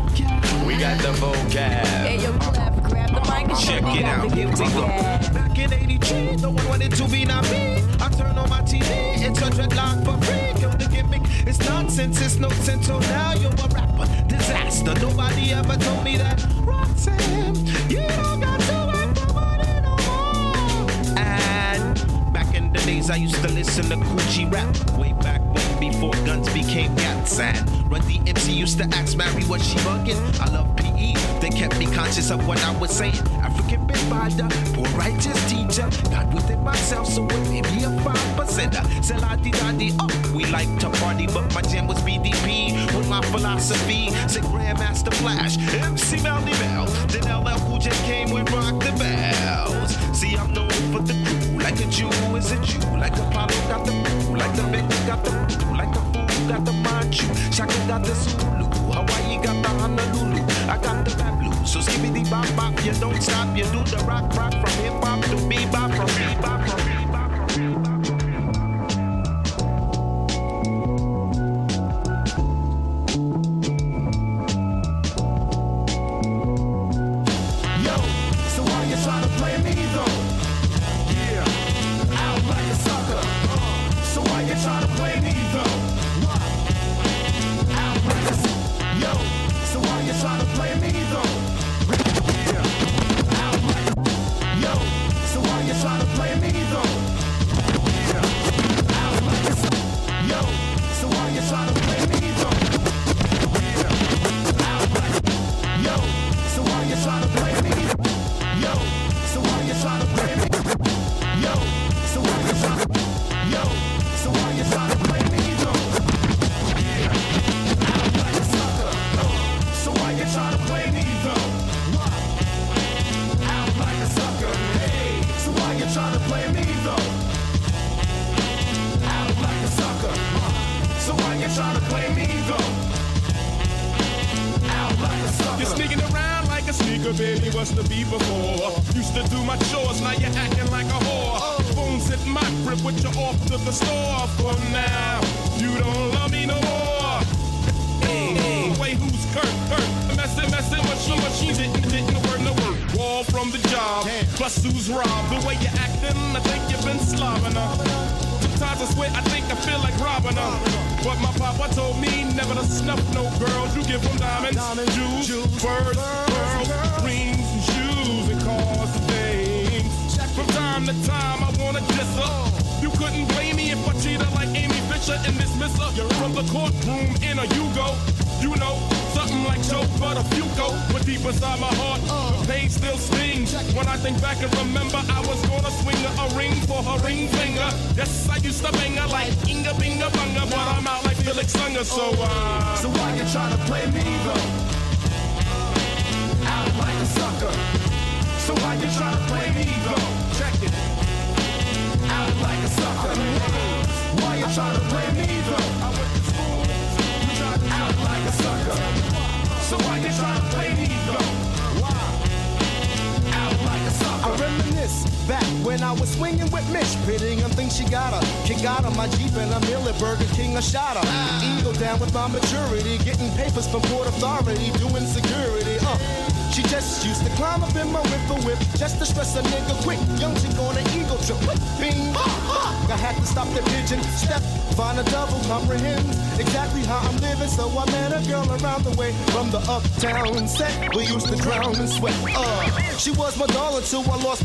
Got the vocab. Hey, yo, clap, grab the mic and Check it out. Here we go. Back in 83, no one wanted to be not me. I turn on my TV, it's a dreadlock for free. Yo, the gimmick is nonsense, it's no sense. So now you're a rapper, disaster. Nobody ever told me that. Roxanne, you don't got to act the money no more. And back in the days, I used to listen to Coochie rap. Way back when, before guns became gats. And Run DMC used to ask Mary, was she bugging? I love PE, they kept me conscious of what I was saying. African big binder, poor righteous teacher. Not within myself, so it may be a five percenter. Sell I daddy up. We like to party, but my jam was BDP with my philosophy. Say Grandmaster Flash, MC Melody Bell. Then LL Cool J came with Rock the Bells. See, I'm known for the crew, like a Jew is a Jew, like Apollo got the like the Vic got the crew, like the fool got the Manchu, Shaka got the Zulu, Hawaii got the Honolulu, I got the rap blues. So skibbity bop bop, you don't stop, you do the rock rock from hip hop to bebop, from bebop, from bebop,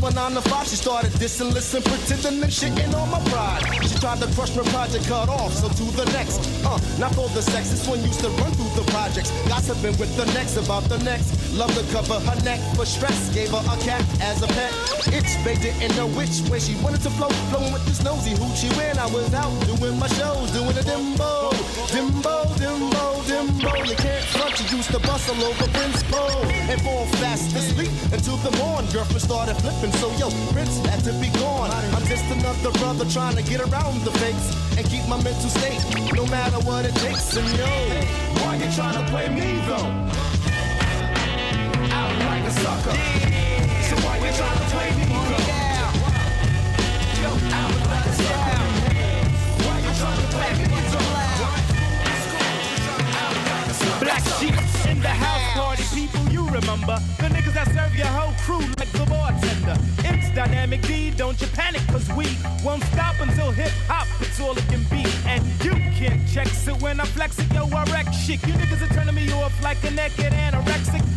lost nine to five. She started dissing, listen, pretending and shitting on my pride. She tried to crush my project, cut off. So to the next. Uh, not for the sex. This one used to run through the projects. Gossiping with the next about the next. Love to cover her neck for stress. Gave her a cat as a pet. Itch, they it in know witch when she wanted to flow. Flowing with this nosy hoochie when I was out doing my shows, doing a dimbo. Dimbo, dimbo, dimbo. You can't used to bustle over Prince Pole. And fall fast asleep until the morn. Girlfriend started flipping, so yo, Prince had to be gone. I'm just another brother trying to get around the fakes and keep my mental state, no matter what it takes. And yo, why you trying to play me though? Remember. The niggas that serve your whole crew like the bartender. It's Dynamic D, don't you panic, cause we won't stop until hip hop, it's all it can be. And you can't check it when I flex it, yo, I wreck shit. You niggas are turning me off like a naked anorexic.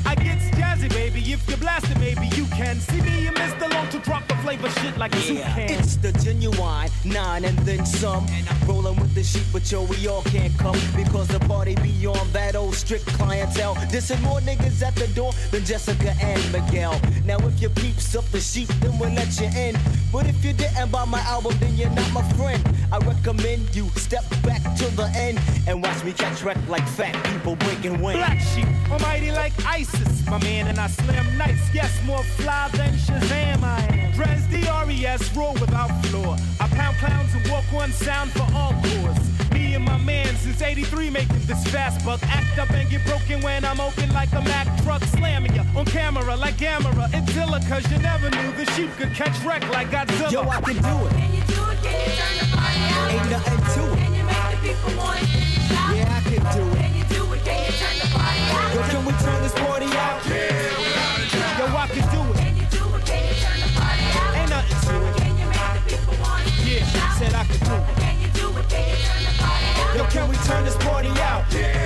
Jazzy, baby, if you blast it, maybe you can. See me and Mr. Long to drop the flavor shit like a Yeah, can. it's the genuine nine and then some. And I'm Rolling with the sheep, but yo, we all can't come because the party beyond that old strict clientele. This Dissing more niggas at the door than Jessica and Miguel. Now, if you peeps up the sheep, then we'll let you in. But if you didn't buy my album, then you're not my friend. I recommend you step back to the end and watch me catch wreck like fat people breaking wind. Black sheep, almighty like ISIS, my man, and I slam nights. Yes, more fly than Shazam I am. Dress D-R-E-S, roll without flaw. I pound clowns and walk one sound for all cause. Me and my man since 83 making this fast buck. Act up and get broken when I'm open like a Mack truck. Slamming ya on camera like Gamera. It's illa cause you never knew the sheep could catch wreck like Godzilla. Yo, I can do it. Can you do it? Can you turn the party out? Ain't nothing to it. People want to shout? Yeah, I can do it. Can you do it? Can you turn the party out? Yo, can we turn this party out? Yo, I can do it. Can you do it? Can you turn the party out? Ain't nothing to it. Can you make the people want Yeah, said I could do it. Can you do it? Can you turn the party out? Yo, can we turn this party out? The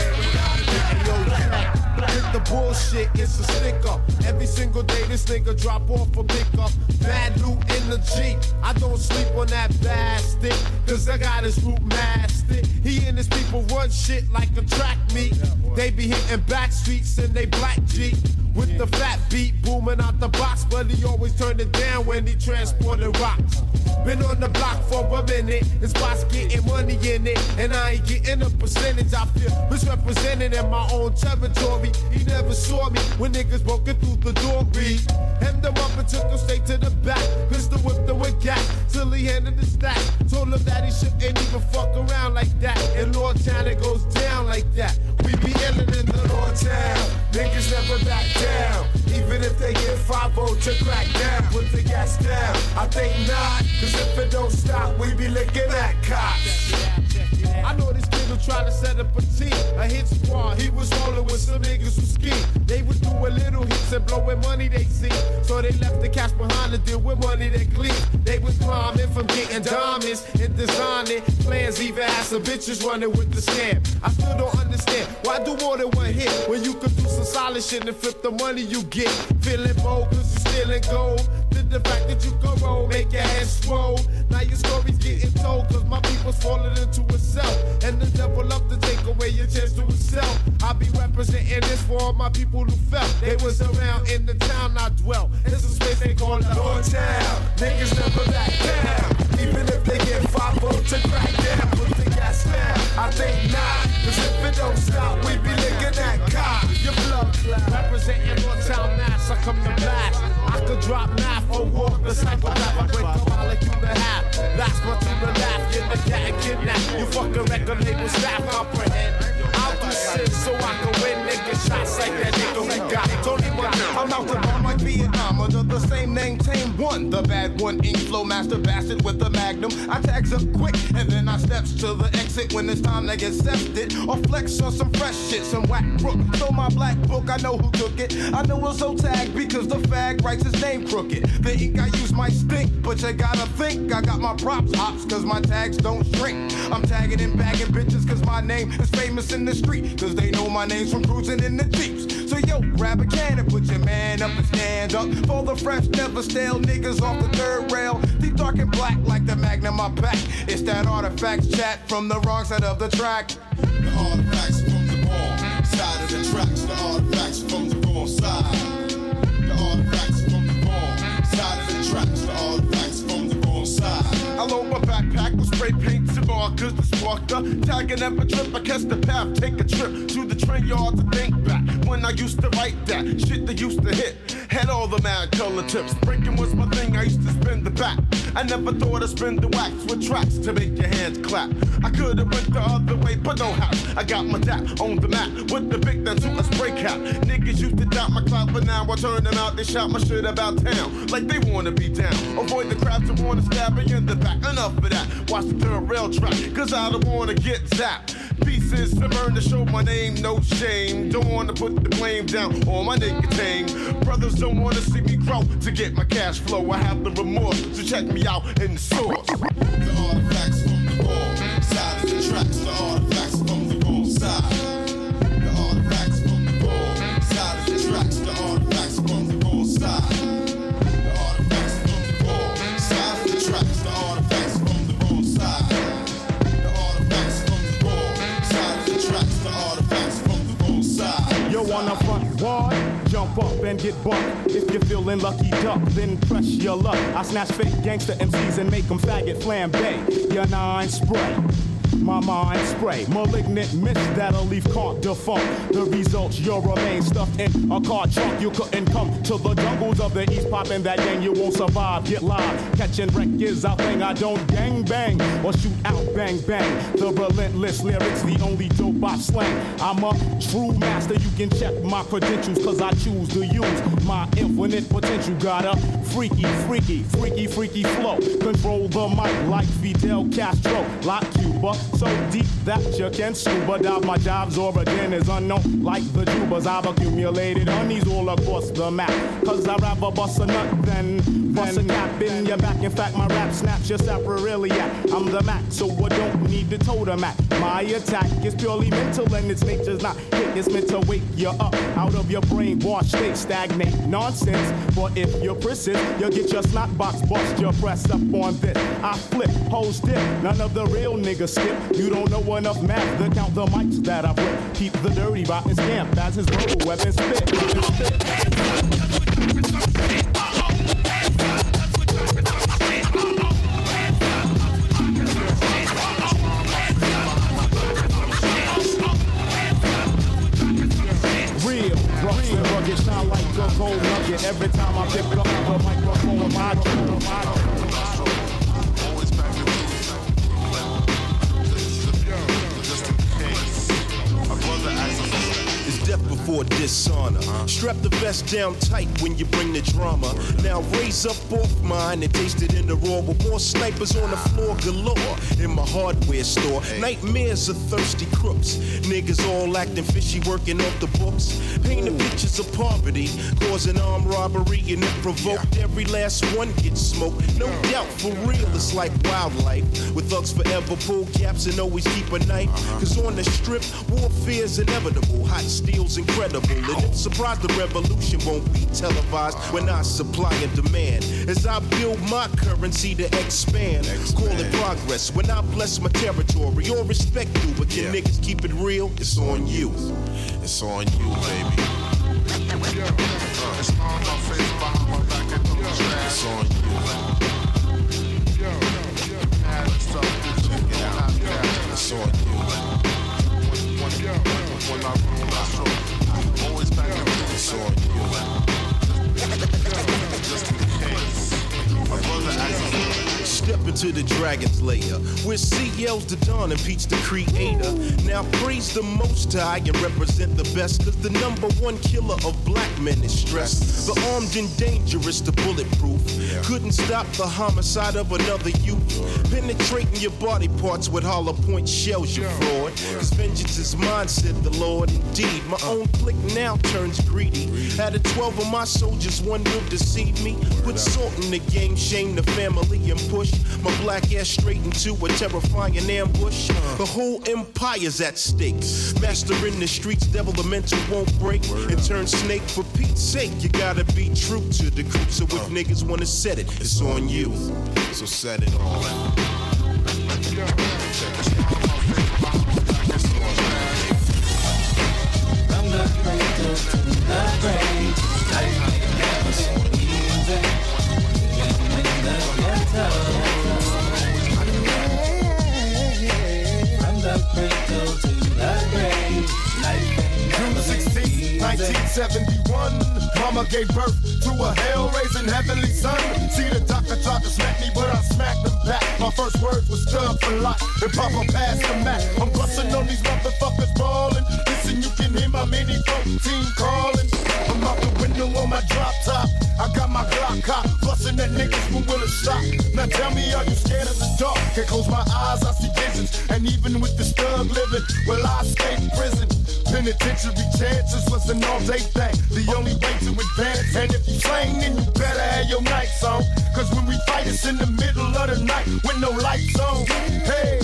bullshit, it's a stick up. Every single day, this nigga drop off a pickup. Bad loot in the Jeep. I don't sleep on that bastard, cause I got his root mastered. He and his people run shit like a track meet. They be hitting back streets in they black Jeep. With the fat beat booming out the box, but he always turned it down when he transported rocks. Been on the block for a minute, and spots getting money in it, and I ain't getting a percentage. I feel misrepresented in my own territory. He never saw me when niggas broken through the door. Reed hemmed him up and took him straight to the back. Pistol whipped him with gas till he handed the stack. Told him that he shouldn't even fuck around like that. In Lord Town it goes down like that. We be illin' in the Lord Town. Niggas never back down. Even if they get 5 to crack down. Put the gas down. I think not. If it don't stop, we be licking at cops. I know this kid who tried to set up a team, a hit squad. He was rolling with some niggas who ski. They was doing little hits and blowing money they see. So they left the cash behind to deal with money they clean. They was climbing from getting diamonds and designing plans. Even had some bitches running with the scam. I still don't understand why do more than one hit when you could do some solid shit and flip the money you get. Feeling bold cause you stealing gold. The fact that you go roll make your head swole. Now your story's getting told cause my people's falling into itself. And the devil love to take away your chance to himself. I be representing this for all my people who felt they was around in the town I dwell. It's a space they call the Lord Town. Niggas never back down. Even if they get 5 to crack down, put the gas down. I think not. Cause if it don't stop, we be licking that cock. Your blood clot. Representing Lord Town Mass, I come to blast. I could drop math or walk the psychopath. I break like you the half. That's what you the laugh. Get the cat and kidnap. You fucking record label staff comprehend. I'll do shit so I can win shots like that nigga got Tony. I'm out the bomb like Vietnam under the same name, tame one. The bad one, ink flow master bastard with the magnum. I tags up quick and then I steps to the exit when it's time to get sefted. Or flex on some fresh shit, some whack crook. So my black book, I know who took it. I know it's so tagged because the fag writes his name crooked. The ink I use might stink, but you gotta think I got my props hops cause my tags don't shrink. I'm tagging and bagging bitches cause my name is famous in the street. Cause they know my name's from cruising in the Jeeps. So yo, grab a can and put your man up and stand up. For the fresh, never stale niggas off the third rail. Deep dark and black like the magnum I pack. It's that artifacts chat from the wrong side of the track. The artifacts from the wrong side of the tracks. The artifacts from the wrong side. The artifacts from the wrong side of the tracks. The artifacts from the wrong side. I load my backpack with spray paint and markers to spark the tagging every trip. I catch the path, take a trip to the train yard to think back when I used to write that shit that used to hit. Had all the mad color tips. Breaking was my thing, I used to spin the back. I never thought I'd spin the wax with tracks to make your hands clap. I could have went the other way, but no how. I got my dap on the map with the big to a spray cap. Niggas used to doubt my clout, but now I turn them out. They shout my shit about town like they wanna be down. Avoid the crowds that wanna stab me in the back. Enough of that. Watch the third rail track, cause I don't wanna get zapped. Pieces to burn to show my name, no shame. Don't wanna put the blame down on my nicotine. Brothers don't wanna see me grow to get my cash flow. I have the remorse, so check me out in the source. The artifacts from the wrong side of the tracks. The artifacts from the wrong side. On the front wall, jump up and get bucked. If you're feeling lucky duck, then press your luck. I snatch fake gangster MCs and make them faggot flambe. Your nine spray. My mind spray, malignant mist that'll leave can't defunct. The results, you'll remain stuffed in a car trunk. You couldn't come to the jungles of the east, popping that gang. You won't survive. Get live, catching wreck is our thing. I don't gang bang or shoot out bang bang. The relentless lyrics, the only dope I slang. I'm a true master. You can check my credentials, cause I choose to use my infinite potential. Got a freaky, freaky, freaky, freaky flow. Control the mic like Fidel Castro, like Cuba. So deep that you can scuba dive. My job's origin is unknown, like the tubas. I've accumulated honeys all across the map. Cause I'd rather bust a nut than bust a cap in your back. In fact, my rap snaps your sapriliac. I'm the Mac, so I don't need the totem act. My attack is purely mental and its nature's not hit. It's meant to wake you up out of your brainwash state, stagnate nonsense. But if you're persist, you'll get your snot box bust. Your press up on this. I flip, hoes dip. None of the real niggas skip. You don't know enough math to count the mics that I've ripped. Keep the dirty rotten scamp as his verbal weapon spit. Real, rough and shine like a gold nugget. Every time I pick up the microphone, my It's death before dishonor. Strap the vest down tight when you bring the drama. Now raise up off mine and taste it in the raw with more snipers on the floor galore in my hardware store. Nightmares of thirsty crooks. Niggas all acting fishy, working off the books. Painting pictures of poverty, causing armed robbery, and it provoked every last one get smoked. No doubt, for real, it's like wildlife. With thugs forever pull caps and always keep a knife. Uh-huh. Cause on the strip, warfare's inevitable. Hot steel's incredible. And it's surprised the revolution won't be televised when I supply and demand. As I build my currency to expand. Call it progress when I bless my territory. All respect you, but can niggas keep it real? It's on you. It's on you, baby. It's on my face, behind my back, and through the trash. It's on you. Add stuff to check it out. It's on dragon's lair. Yells the dawn and Pete's the creator. Now praise the most high and represent the best. Cause the number one killer of black men is stress. The armed and dangerous, the bulletproof. Couldn't stop the homicide of another youth. Penetrating your body parts with hollow point shells, you fraud. Cause vengeance is mine, said the Lord. Indeed, my own clique now turns greedy. Out of 12 of my soldiers, one will deceive me. Put salt in the game, shame the family, and push my black ass straight into a terrifying ambush. The whole empire's at stake. Master in the streets, devil the mental won't break. And turn snake for Pete's sake. You gotta be true to the crew. So if niggas wanna set it, it's on you. So set it the cradle to the 71. Mama gave birth to a hell raising heavenly son. See, the doctor tried to smack me, but I smacked him back. My first words was stubbed a lot, and Papa passed the mat. I'm busting on these motherfuckers ballin'. Listen, you can hear my mini team callin'. I'm out the window on my drop top. I got my Glock cop, busting at niggas when will it stop? Now tell me, are you scared of the dark? Can close my eyes, I see visions. And even with this thug living, will I escape prison? Penitentiary chances was an all-day thing. The only way to advance. And if you slang, then you better have your nights on. Cause when we fight, it's in the middle of the night with no lights on. Hey,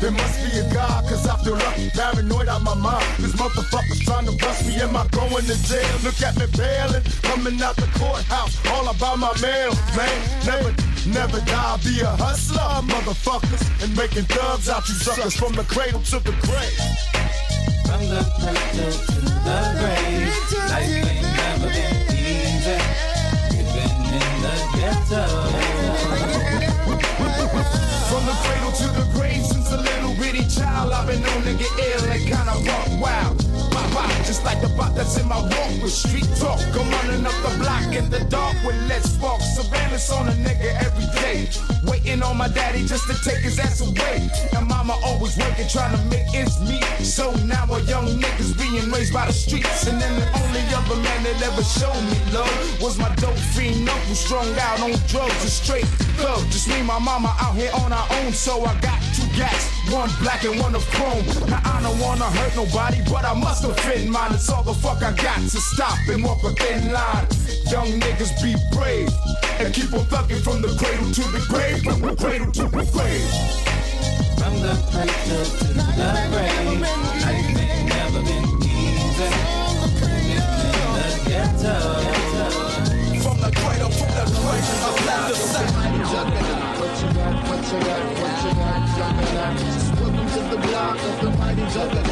there must be a God, cause I feel lucky, paranoid out my mind. This motherfucker's trying to bust me, am I going to jail? Look at me bailing, coming out the courthouse, all about my mail, man. Never, never die, be a hustler, motherfuckers, and making thugs out you suckers from the cradle to the grave. From the cradle to the grave, life ain't never been easy. Living in the ghetto. From the cradle to the grave, since a little bitty child, I've been known to get ill and kinda walk wild. Just like the bot that's in my walk with street talk. I'm running up the block in the dark with let's walk. Surveillance on a nigga every day. Waiting on my daddy just to take his ass away. And mama always working, trying to make ends meet. So now a young nigga's being raised by the streets. And then the only other man that ever showed me love was my dope fiend uncle, strung out on drugs and straight thug. Just me, my mama out here on our own, so I got two gats, one black and one of chrome. Now I don't wanna hurt nobody, but I must offend mine. It's all the fuck I got to stop and walk a thin line. Young niggas be brave and keep on thugging from the cradle to the grave, from the cradle to the grave. From the cradle to the grave, life ain't never been easy. In the ghetto. From the cradle, from the cradle, I love the sound. What you got, what you got, what you got, juggernaut? Welcome to the block of the mighty juggernaut.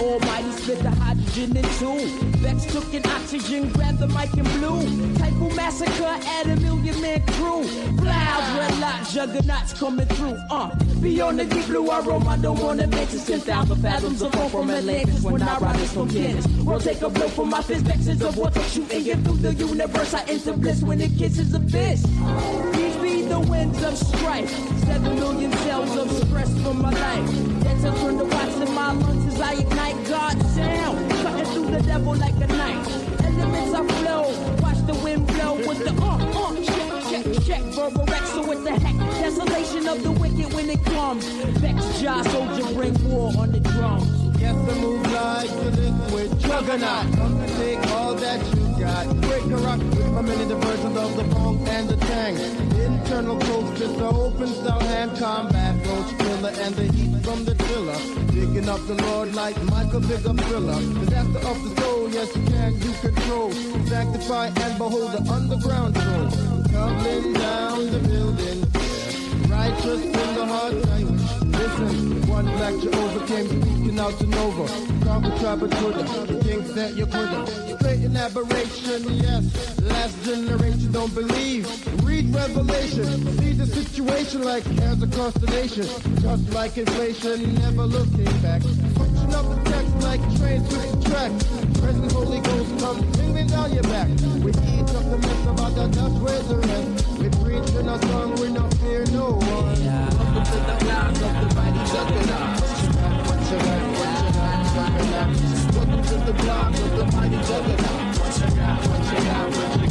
Almighty split the hydrogen in two. Vex took an oxygen, grabbed the mic and blew. Typhoon massacre at a million man crew. Clouds, red light, juggernauts coming through. Uh, beyond the deep blue I roam, I don't wanna mention 10,000 fathoms of fall from Atlantis when I ride this from Kansas. World take a blow from my fist, vexes of water shooting get through the universe. I enter bliss when it kisses abyss. These the winds of strife. Seven million cells of stress from my life. That's a turn the watts in my lungs as I ignite God's sound. Cutting through the devil like a knife. Elements I flow. Watch the wind blow with the uh, uh, check, check, check. Verbal Rex, so what the heck? Desolation of the wicked when it comes. Vex Jah, soldier, bring war on the drums. Guess the move like the liquid juggernaut. Come and take all that you got. Rock with my many diversions of the funk and the tang. Internal coast, just the open style hand combat. Roach killer and the heat from the driller. Digging up the Lord like Michael Big thriller. Disaster of the soul, yes, you can, you control. Sanctify and behold the underground throne. Tumbling down the building. Righteous in the time. Listen, one black Jehovah came speaking out to Nova. Conquer tribe of Judah. He thinks that you could. Straight in aberration, yes. Last generation don't believe. Read Revelation. See the situation like as a constellation. Just like inflation, never looking back. Function of the text like trains with the tracks. Present Holy Ghost come tingling down your back. We eat up the mess about the Dutch the rest. We breathe preaching a song, we no fear no one. Welcome to the clouds of the mighty juggernaut. What you got, what you got, what you got, juggernaut. Welcome to the clouds of the mighty juggernaut. What you got, what you got, what you got,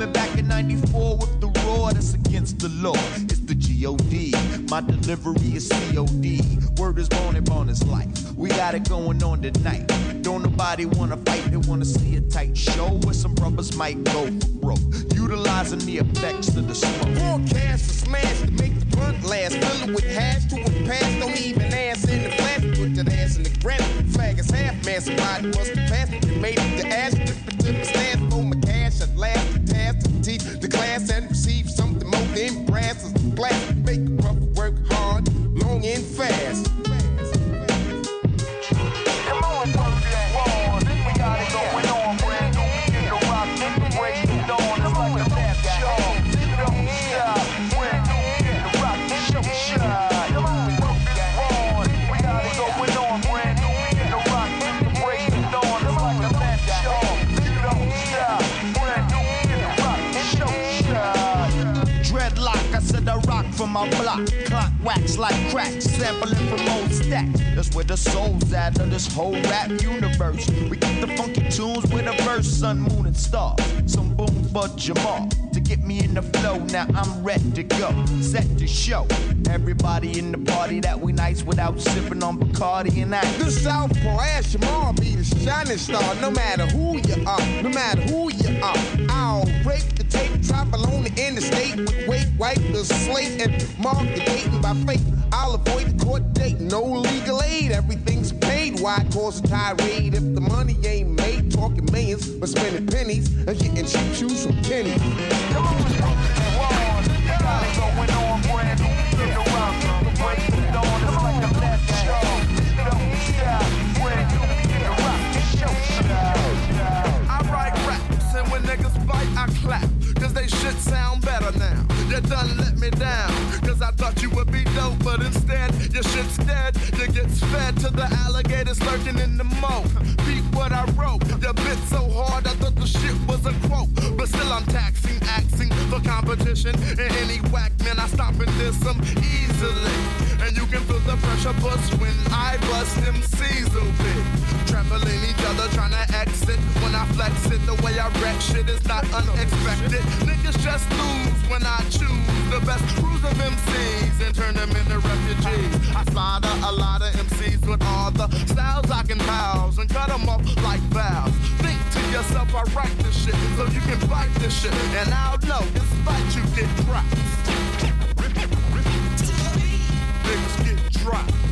Coming back in 94 with the roar that's against the law. It's the G.O.D. My delivery is C.O.D. Word is born and born is life. We got it going on tonight. Don't nobody wanna fight, they wanna see a tight show where some brothers might go for broke. Utilizing the effects of the smoke. Forecast to smash to make the blunt last. Fill it with hash to a pass. Don't even ass in the flash. Put that ass in the granite. Flag is half man. Somebody must have passed. it. Made it to ash. Task to the class and receive something more than brass. Is glass. Make brother work hard, long and fast. My block. Clock wax like crack, sampling from old stacks. That's where the soul's at of this whole rap universe. We get the funky tunes with a verse, sun, moon, and stars. Some boom for Jamal to get me in the flow. Now I'm ready to go, set to show. Everybody in the party that we nice without sipping on Bacardi and that. The Southpaw Ash Jamal be the shining star, no matter who you are, no matter who you are. I'll break the tape, travel on the interstate wipe the slate, and mark the dating by fate. I'll avoid the court date, no legal aid, everything's paid. Why cause a tirade if the money ain't made? Talking millions, but spending pennies and getting cheap shoes from Kenny. Come on, let's rock that wall. We got it going on, brand new. Get the rock, the break it on. It's like a left show. Don't stop, brand new. Get the rock, get your. I write raps, and when niggas fight, I clap. Cause they shit sound better now. You done let me down. Cause I thought you would be dope, but instead, your shit's dead. You get fed to the alligators lurking in the moat. Beat what I wrote. You bit so hard, I thought the shit was a quote. But still, I'm taxing, axing for competition. And any whack man, I stop and diss them easily. And you can feel the pressure bust when I bust them big. Trampling each other, trying to exit. When I flex it, the way I wreck shit is not unexpected. Niggas just lose when I choose the best crews of MCs and turn them into refugees. I slaughter a lot of MCs with all the styles I can house and cut them off like valves. Think to yourself, I write this shit so you can fight this shit. And I'll know, despite you get dropped. Niggas get dropped.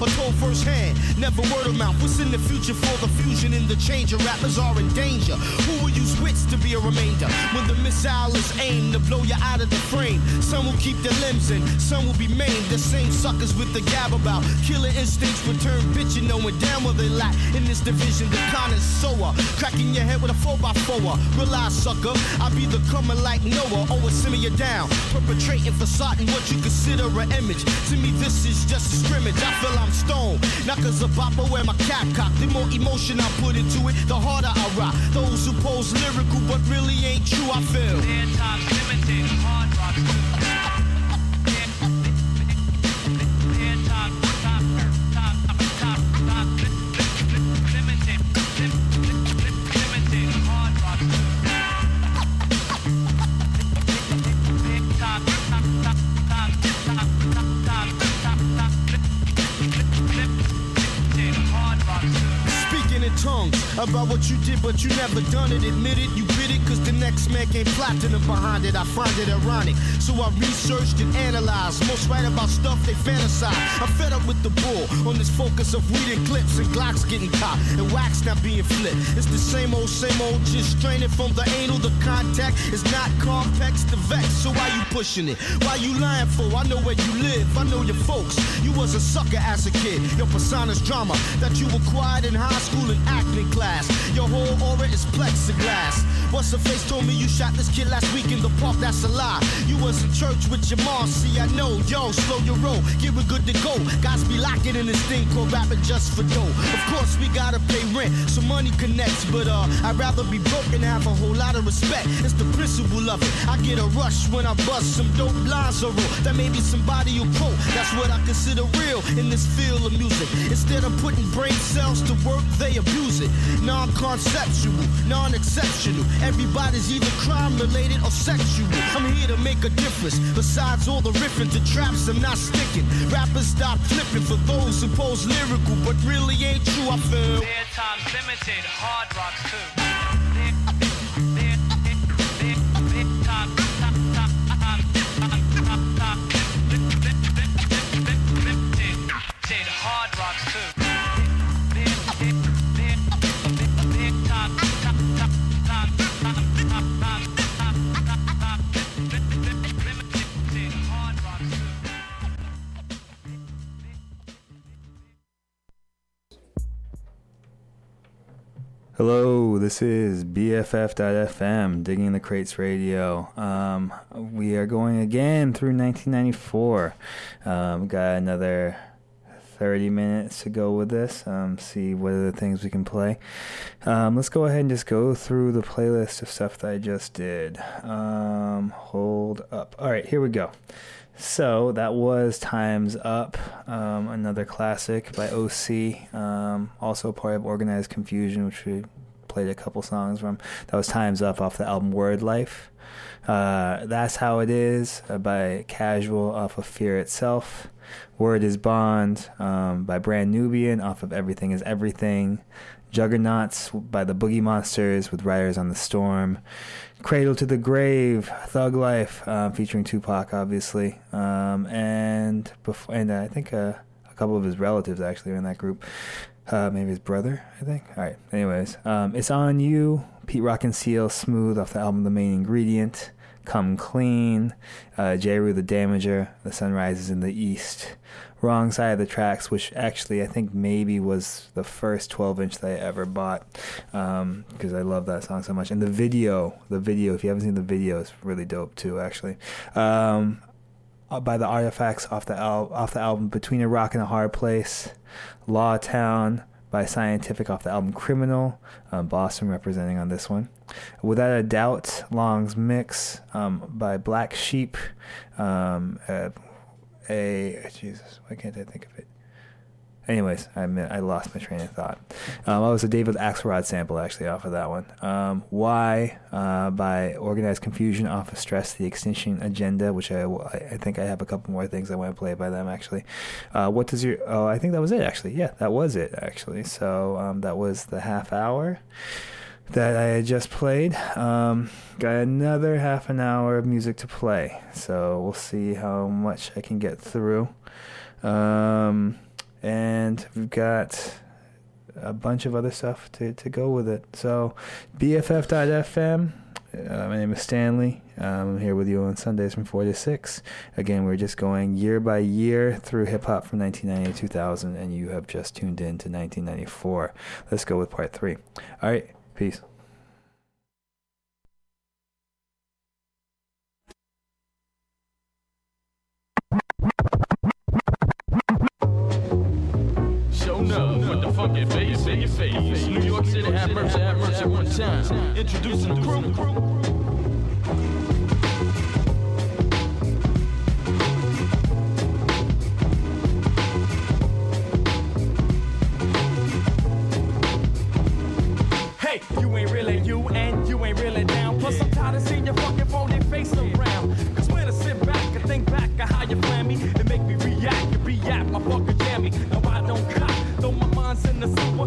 Or told firsthand. Never word of mouth. What's in the future for the fusion and the change? of Rappers are in danger. Who will use wits to be a remainder? When the missile is aimed to blow you out of the frame. Some will keep their limbs in, some will be maimed. The same suckers with the gab about killer instincts return bitchin' knowing damn well they lack in this division. The connoisseur, cracking your head with a 4x4. Realize, sucker, I be the coming like Noah, always simmer you down. Perpetrating facading what you consider an image. To me, this is just a scrimmage. I feel I'm stoned. Not cause a bopper wear my cap cock. The more emotion I put into it, the harder I rock. Those who pose lyrical but really ain't true, I feel. About what you did, but you never done it. Admit it, you bit it, cause the next man came platinum behind it. I find it ironic. So I researched and analyzed. Most write about stuff they fantasize. I'm fed up with the bull on this focus of weed and clips and Glocks getting caught and wax not being flipped. It's the same old, same old, just straining from the anal. The contact is not complex to vex. So why you pushing it? Why you lying for? I know where you live. I know your folks. You was a sucker as a kid. Your persona's drama that you acquired in high school and acting class. Your whole aura is plexiglass. What's the face told me you shot this kid last week in the park? That's a lie. You was in church with your mom. See, I know. Yo, slow your roll. Get it good to go. Guys be locking in this thing called rapping just for dough. Of course, we gotta pay rent, so money connects. But uh, I'd rather be broke and have a whole lot of respect. It's the principle of it. I get a rush when I bust some dope lines or roll. That maybe somebody will quote. That's what I consider real in this field of music. Instead of putting brain cells to work, they abuse it. Non-conceptual, non-exceptional. Everybody's either crime related or sexual. I'm here to make a difference. Besides all the riffing to traps, I'm not sticking. Rappers stop flipping for those who pose lyrical, but really ain't true. I feel. Limited, hard rocks too. Hello, this is BFF.FM, Digging the Crates Radio. Um, we are going again through 1994. Um, got another 30 minutes to go with this. Um, see what other things we can play. Um, let's go ahead and just go through the playlist of stuff that I just did. Um, hold up. All right, here we go. So that was Time's Up, um, another classic by OC, um, also part of Organized Konfusion, which we played a couple songs from. That was Time's Up off the album Word Life. Uh, That's How It Is uh, by Casual off of Fear Itself. Word is Bond um, by Brand Nubian off of Everything is Everything. Juggernauts by the Boogiemonsters with Riders on the Storm. Cradle to the Grave, Thug Life, uh, featuring Tupac, obviously, um, and before, and uh, I think uh, a couple of his relatives actually are in that group. Uh, maybe his brother, I think. All right. Anyways, um, it's on you. Pete Rock and CL, Smooth off the album The Main Ingredient. Come Clean, uh, Jeru the Damager, The Sun Rises in the East. Wrong Side of the Tracks, which actually I think maybe was the first 12 inch that I ever bought because I love that song so much. And the video, the video, if you haven't seen the video, is really dope too, actually. Um, uh, by the Artifacts off the al- off the album Between a Rock and a Hard Place, Law Town by Scientifik off the album Criminal, um, Boston representing on this one. Without a Doubt, Long's Mix um, by Black Sheep, um, uh, a Jesus, why can't I think of it? anyways, I I lost my train of thought. Um, I was a David Axelrod sample actually off of that one. Um, Why uh, by Organized Konfusion off of Stress, The Extinction Agenda, which I, I think I have a couple more things I want to play by them actually. Uh, what does your, oh, I think that was it actually. Yeah, that was it actually. So um, that was the half hour that I had just played. Um, got another half an hour of music to play, so we'll see how much I can get through. Um, and we've got a bunch of other stuff to, to go with it. So, BFF.FM. Uh, my name is Stanley. Um, I'm here with you on Sundays from 4 to 6. Again, we're just going year by year through hip hop from 1990 to 2000, and you have just tuned in to 1994. Let's go with part three. All right, peace. Funky bass in your face. New York City had mercy, had mercy at one time. Introducing the crew.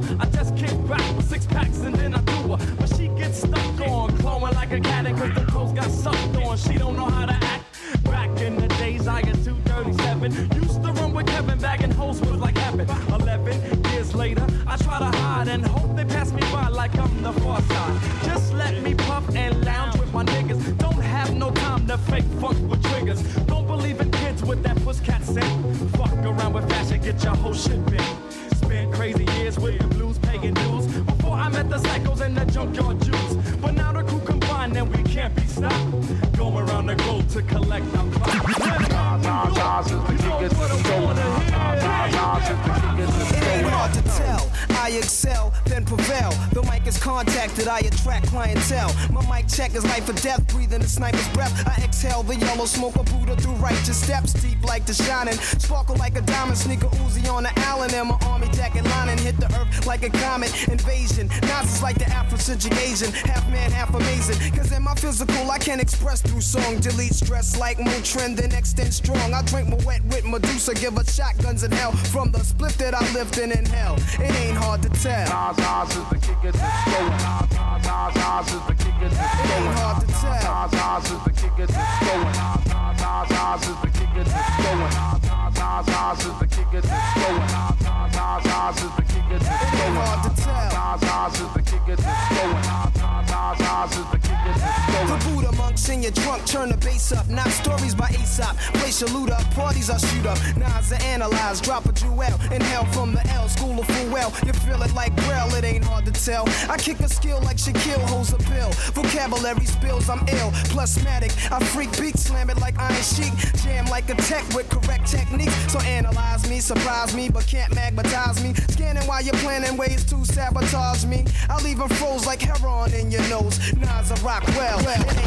Sewer. I just kick back with six packs and then I do her. But she gets stuck on, clawing like a cat, cause the clothes got sucked on. She don't know how to act. Back in the days, I had 237. Used to run with Kevin, bagging hoes was like heaven. 11 years later, I try to hide and hope they pass me by like I'm the far side. Just let me puff and lounge with my niggas. Don't have no time to fake funk with triggers. Don't believe in kids with that pusscat scent. Fuck around with fashion, get your whole shit bent. Spent crazy years with the blues, paying dues. Before I met the psychos and the junkyard Jews. But now the crew combined and we can't be stopped. Go around the globe to collect ain't hard to tell. I excel, then prevail. The mic is contacted, I attract clientele. My mic check is life or death, breathing the sniper's breath. I exhale the yellow smoke of Buddha through righteous steps, deep like the shining. Sparkle like a diamond, sneaker Uzi on the Allen, and my army jacket lining hit the earth like a comet invasion. Nazis like the Afrocentric Asian, half man, half amazing. Cause in my physical, I can't express through song. Delete stress like moon trend, then extend strong. I drink my wet with Medusa, give her shotguns in hell. From the split that I lift in hell. it ain't hard to tell. Nas, Nas is the kicker that's going. Nas, Nas, Nas is the kicker that's going. ain't hard to tell. Nas, Nas is the kicker that's going. Nas, Nas, Nas is the kicker that's going. Nas, Nas, Nas is the kicker that's going. Nas, Nas, Nas is the kicker that's going. hard to tell. Nas, Nas is the kicker that's going. Nas, Nas, Nas is the kicker that's going. Buddha monks in your trunk, turn the bass up. Not stories by Aesop. Place your loot up, parties I shoot up. Nas are analyze, drop a jewel. Inhale from the L, school of full well. You feel it like Braille, it ain't hard to tell. I kick a skill like Shaquille holds a pill. Vocabulary spills, I'm ill. Plusmatic, I freak beat, slam it like Iron Sheik. Jam like a tech with correct techniques. So analyze me, surprise me, but can't magnetize me. Scanning while you're planning ways to sabotage me. I leave 'em froze like heroin in your nose. Nas, I rock well, ain't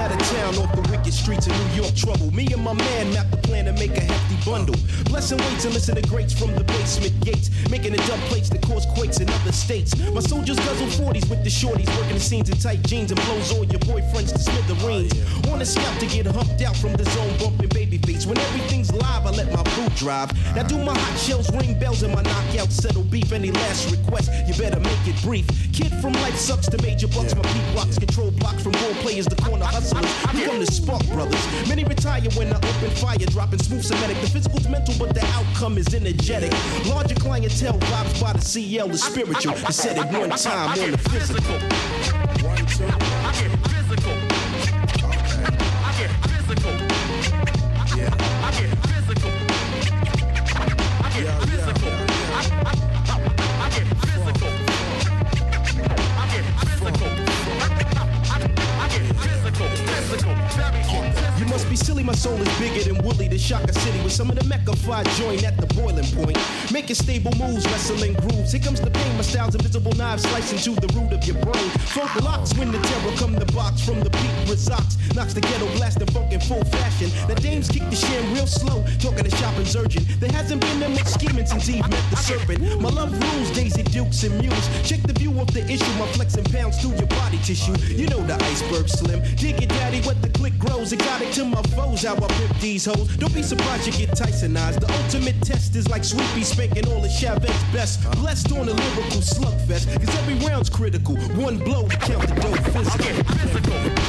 out of town off the wicked streets of New York trouble. Me and my man map the plan to make a hefty bundle. Blessing weights and listen to greats from the basement gates. Making the dumb plates that cause quakes in other states. My soldiers guzzle 40s with the shorties. Working the scenes in tight jeans and blows all your boyfriends to smithereens. On a scout to get humped out from the zone bumping baby face. When everything's live, I let my boot drive. Now do my hot shells ring bells and my knockout settle beef. Any last request, you better make it brief. Kid from life sucks to major bucks. My peak blocks control blocks from role players to corner hustlers. We come to spark brothers. Many retire when I open fire, dropping smooth Semitic. The physical's mental, but the outcome is energetic. Larger clientele vibes by the CL, is spiritual. I said it one time on the physical. One, two. Shaka City with some of the Mecca fly joint at the boiling point. Making stable moves, wrestling grooves. Here comes the pain, my style's invisible knives slicing to the root of your brain. Funk locks when the terror come the box from the peak results. Knocks the ghetto blasting funk in full fashion. The dames kick the sham real slow, talking to shopping's urgent. There hasn't been much scheming since Eve met the serpent. My love rules, Daisy Dukes and Muse. Check the view of the issue, my flexing pounds through your body tissue. You know the iceberg slim. Dig it, daddy, what the click grows. Exotic to my foes, how I pimp these hoes. Don't be surprised you get Tysonized. The ultimate test is like Sweepy spanking all of Chavette's best. Blessed on a lyrical slugfest, cause every round's critical. One blow count the dough physical.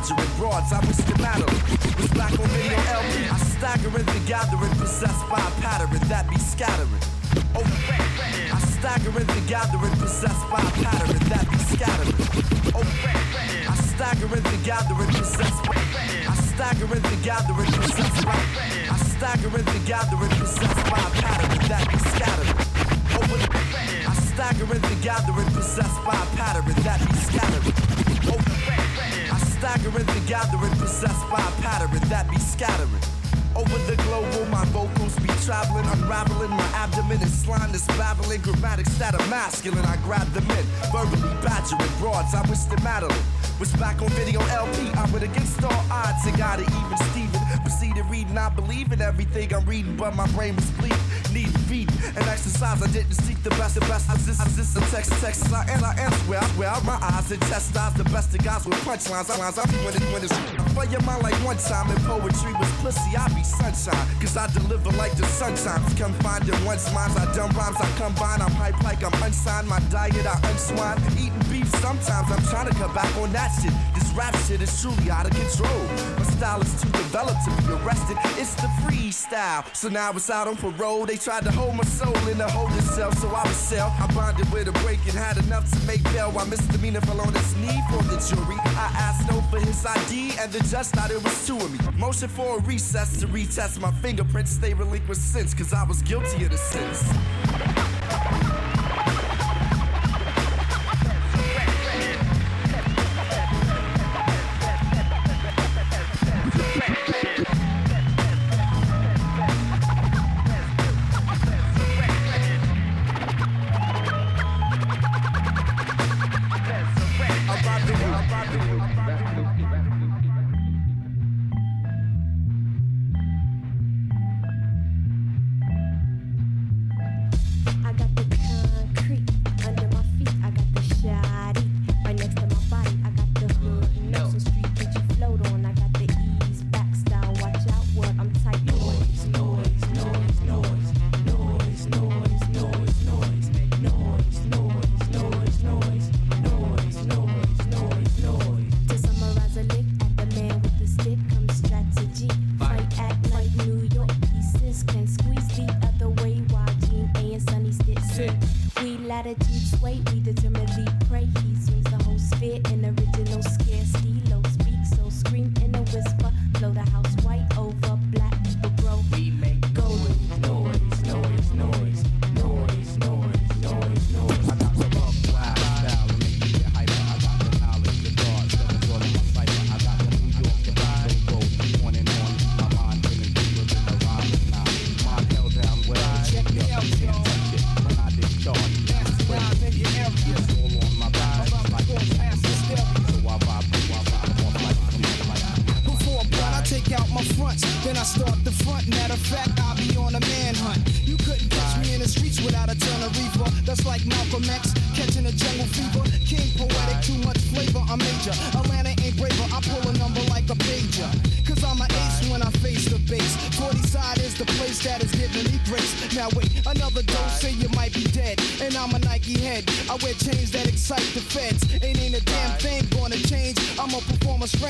Badgering broads. I wish to battle. Was back on video LP. I stagger in the gathering, possessed by a pattern that be scattering. Over, I stagger in the gathering, possessed by a pattern that be scattering. Over, I stagger in the gathering, possessed by. I stagger in the gathering, possessed by. I stagger in the gathering, possessed by a pattern that be scattered. Over oh, the, I stagger in the gathering, possessed by a pattern that be scattered. Over, I stagger in the gathering, possessed by a pattern that be scattering. Over the global, my vocals be traveling, unraveling. My abdomen is slime that's babbling. Grammatics that are masculine. I grab them in, verbally badgering broads. I wish to Madeline was back on video LP. I would against all odds and got it even Steven. Proceeded reading, I believe in everything I'm reading, but my brain was bleeding. Need feeding and exercise. I didn't seek the best, the best. I just, I just the text, text. I and I am where I where my eyes and chastise the best of guys with punchlines. I lines. I'm when it when it's I your mind like one time and poetry was pussy. I be sunshine, cause I deliver like the sunshine. Come find it once minds. I dumb rhymes, I combine. I'm hype like I'm unsigned. My diet, I unswine. Eating sometimes. I'm trying to cut back on that shit. This rap shit is truly out of control. My style is too developed to be arrested. It's the freestyle. So now it's out on parole. They tried to hold my soul in a holding cell, so I was sell. I bonded with a break and had enough to make bail. While misdemeanor fell on his knee for the jury. I asked no for his ID, and the judge thought it was two of me. Motion for a recess to retest my fingerprints. Stay relinquished since, cause I was guilty of the sins.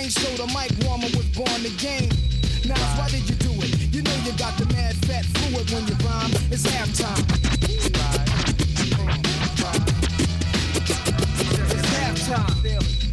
Strange, so the mic warmer was born to game. Now, why did you do it? You know you got the mad fat fluid when you rhyme. It's halftime. It's halftime.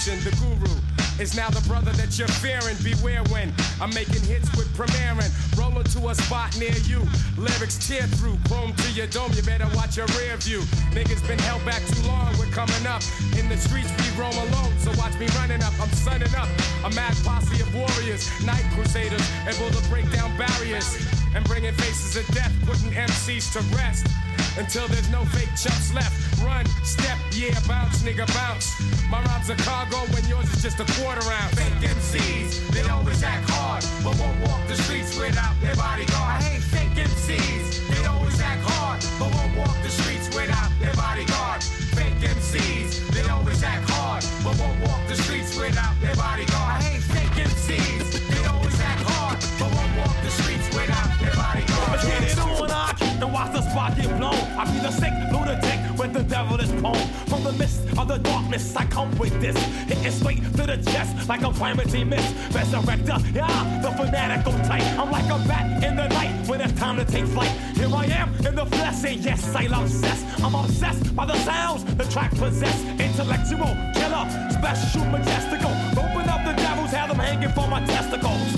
The guru is now the brother that you're fearing. Beware when I'm making hits with premiering. Rolling to a spot near you. Lyrics tear through, chrome to your dome. You better watch your rear view. Niggas been held back too long. We're coming up. In the streets we roam alone. So watch me running up. I'm sunning up. A mad posse of warriors, night crusaders, able to break down barriers and bringing faces of death, putting MCs to rest. Until there's no fake chumps left. Run, step, yeah, bounce, nigga, bounce. My rhymes are cargo when yours is just a quarter ounce. Fake MCs, they always act hard, but won't walk the streets without their bodyguard. I hate fake MCs, they always act hard, but won't walk the streets without their bodyguard. Fake MCs, they always act hard, but won't walk the streets without their bodyguard. I hate fake MCs, they always act hard, but won't walk the streets without their bodyguard. Let's get it on, I keep the spot get blown. I be the sick lunatic with the devil devilish poem. From the mist of the darkness, I come with this. Hitting straight to the chest like a calamity mist. Resurrector, yeah, the fanatical type. I'm like a bat in the night when it's time to take flight. Here I am in the flesh, and yes, I love cess. I'm obsessed by the sounds the track possess. Intellectual, killer, special, majestical. Open up the devils, have them hanging for my testicles.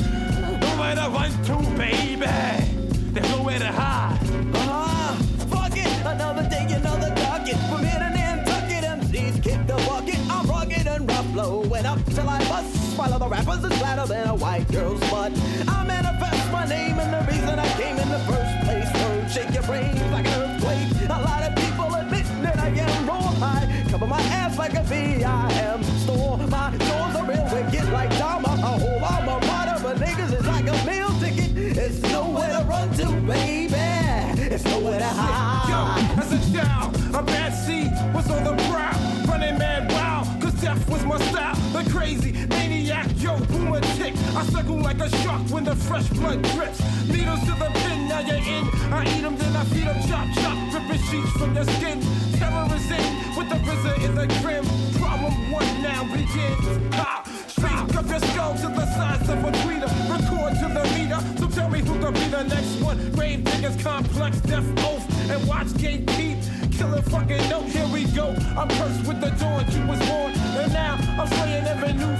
Nowhere to run to, baby. There's nowhere to hide. Target. From here to Nantucket, MCs kick the bucket. I'm rugged and rough, blowing up till I bust. While other rappers is flatter than a white girl's butt. I manifest my name and the reason I came in the first place. Word, shake your brains like an earthquake. A lot of people admit that I am raw high. Cover my ass like a V.I.M. Store. My doors are real wicked like Dharma. A whole armor but niggas is like a meal ticket. It's nowhere to run to, baby. It's nowhere to hide. Yo, as a child, a bad seed was on the prowl. Running mad wild, cause death was my style. The crazy maniac, yo, boomer tick. I circle like a shark when the fresh blood drips. Needles to the pin, now you're in. I eat them, then I feed them, chop, chop, ripping sheets from your skin. Terror is in, with the RZA in the grim. Problem one now begins. Ha! Speak up your skull to the size of a tweeter. Record to the meter. So tell me who could be the next one. Gravediggaz, complex, death oath, and watch gate keep. Killer fucking note, here we go. I'm cursed with the dawn you was born. And now I'm slaying every new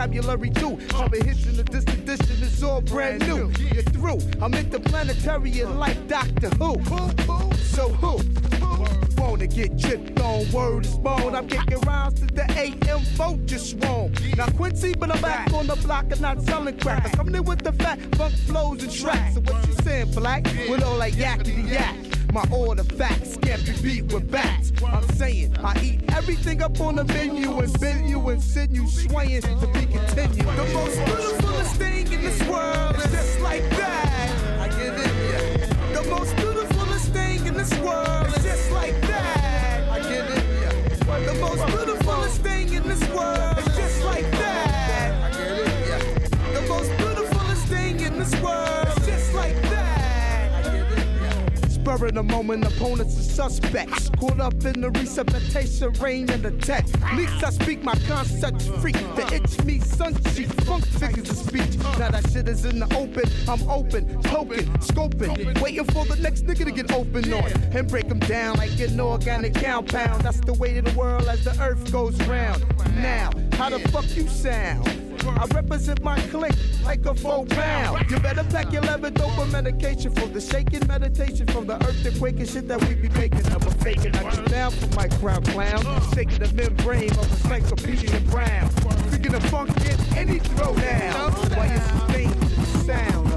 vocabulary too. Comprehension of this edition is all brand new. You're through. I'm interplanetary and like Doctor Who. So who? Wanna get tripped on word is bone. I'm kicking rounds to the AM vote just wrong. Now Quincy, but I'm back on the block and not selling crack. I'm coming in with the fat funk flows and tracks. So what you saying, black? With all like yakety yak. My order facts can't be beat with bats. I'm saying I eat everything up on the menu and bend you and send you swaying to in the moment, opponents are suspects. Caught up in the resuscitation, rain and attack. Least I speak my concepts free. The itch me, sun cheeks, funk figures of speech. Now that shit is in the open, I'm open, poking, scoping, waiting for the next nigga to get open on and break them down like an organic compound. That's the way of the world as the earth goes round. Now, how the fuck you sound? I represent my clique like a four pound. You better pack your leather dope medication for the shaking meditation from the earthquake and shit that we be making. I'm a faking. I get down for my crown clown. Shaking the membrane of encyclopedia brown. Freaking the funk in any throwdown. Why you sustain the sound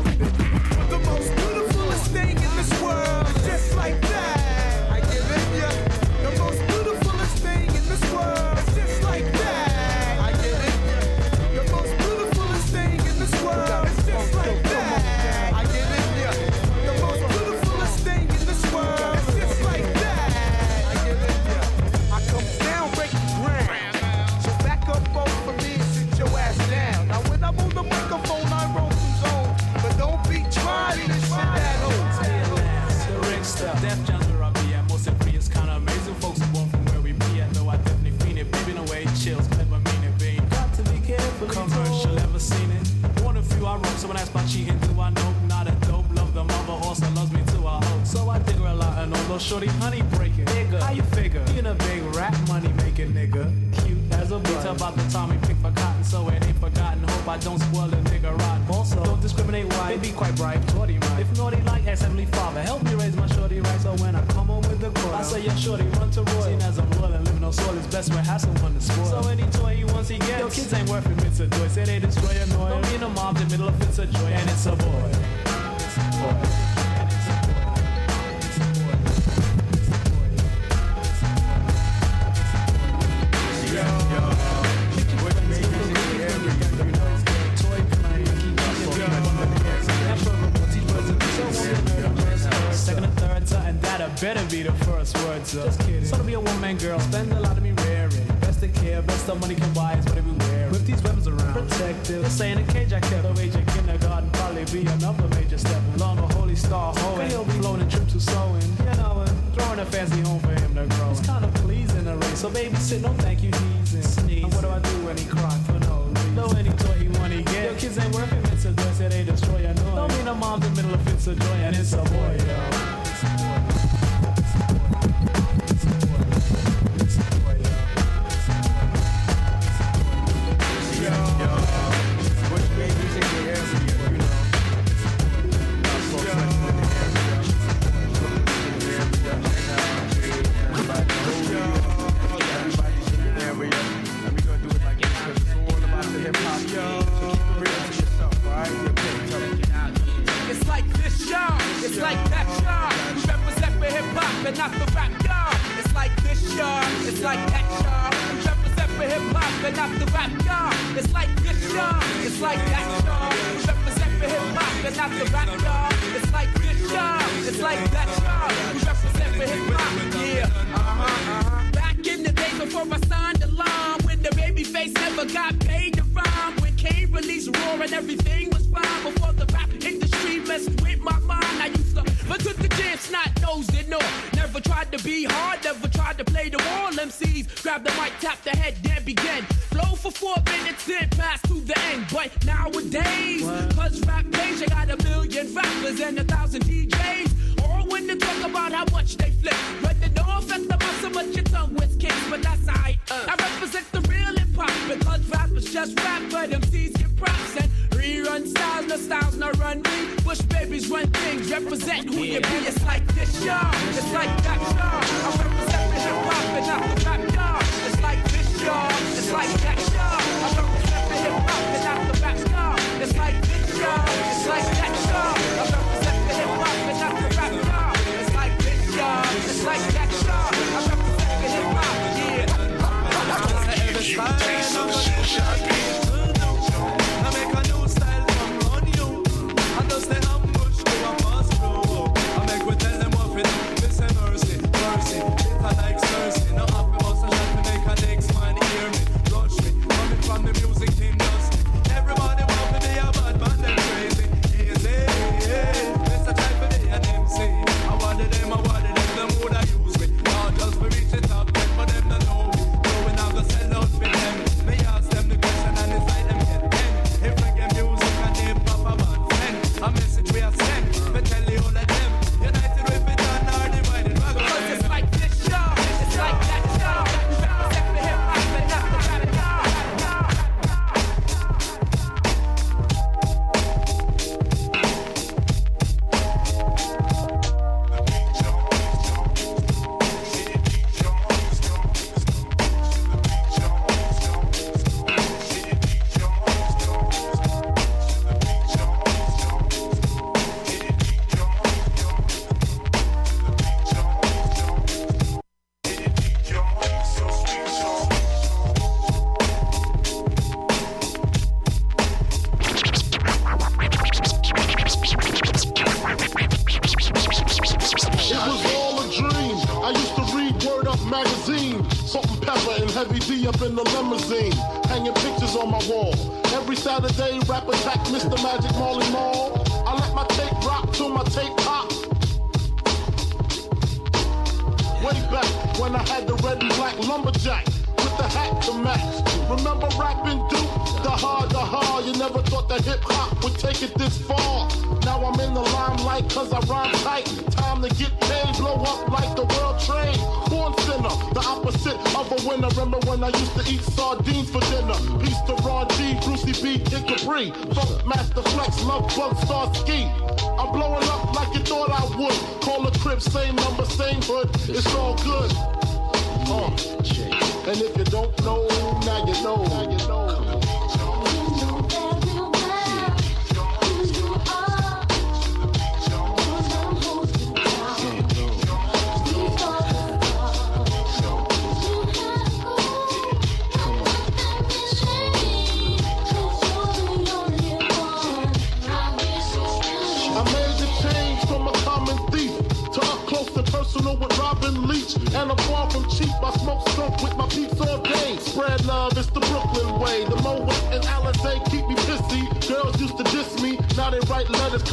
a although shorty honey breaking. Nigga, how you figure? Being a big rap money making nigga. Cute as a bitch. About the time we pick for cotton. So it ain't forgotten. Hope I don't spoil a nigga rotten. Also, don't discriminate why. They be quite bright. Shorty right. If naughty like ask Heavenly Father, help me raise my shorty right. So when I come home with the court. I say, yo, shorty, run to Roy. Seen as I'm royal and living on soil, it's best when have someone to spoil. So any toy he wants, he gets. Yo, kids ain't worth it, it's a joy. Say they destroy a noise. Don't mean a mom's in the middle of it's a joy, and it's a boy. It's a boy. Just kidding. So to be a woman, girl, spend a lot of me raring. Best of care, best of money can buy is what we wear. With these weapons around, protective. Say in a cage I kept. The age of kindergarten probably be another major step. Long a holy star hoeing. He'll be floating trips to sewing. You know, and throwing a fancy home for him to grow. It's kind of pleasing to race. So baby, sit, no thank you, he's in. Sneeze. And what do I do when he cry for no reason? Though any toy he want, he get. Your kids ain't worth it, it's a joy. Say they destroy your noise. Don't mean a mom's in the middle of fits of joy, and it's a never got paid to rhyme, when Kane released Raw and everything was fine before the rap industry messed with my mind. I used to but took the jam, not nosed it, no. Never tried to be hard, never tried to play the wall. MCs grab the mic, tap the head, then begin. Flow for four minutes, then pass to the end. But nowadays, cause rap page, I got a million rappers and a thousand DJs. All when they talk about how much they flip. But they don't affect the muscle, but your tongue was kicks, but that's alright. Uh, I represent the real hip hop because rappers just rap, but MCs get props and rerun styles, no styles, no run me. Bush babies run things, represent who you be. It's like this, y'all. It's like that, y'all. I represent the hip hop and not the rap, y'all. It's like this, y'all. It's like that, y'all. I represent the hip hop and not the rap, y'all. It's like this, y'all. It's like that, y'all. I represent the hip hop and not the rap, y'all. It's like this, y'all. It's like that, y'all. Yeah. Every style, I'm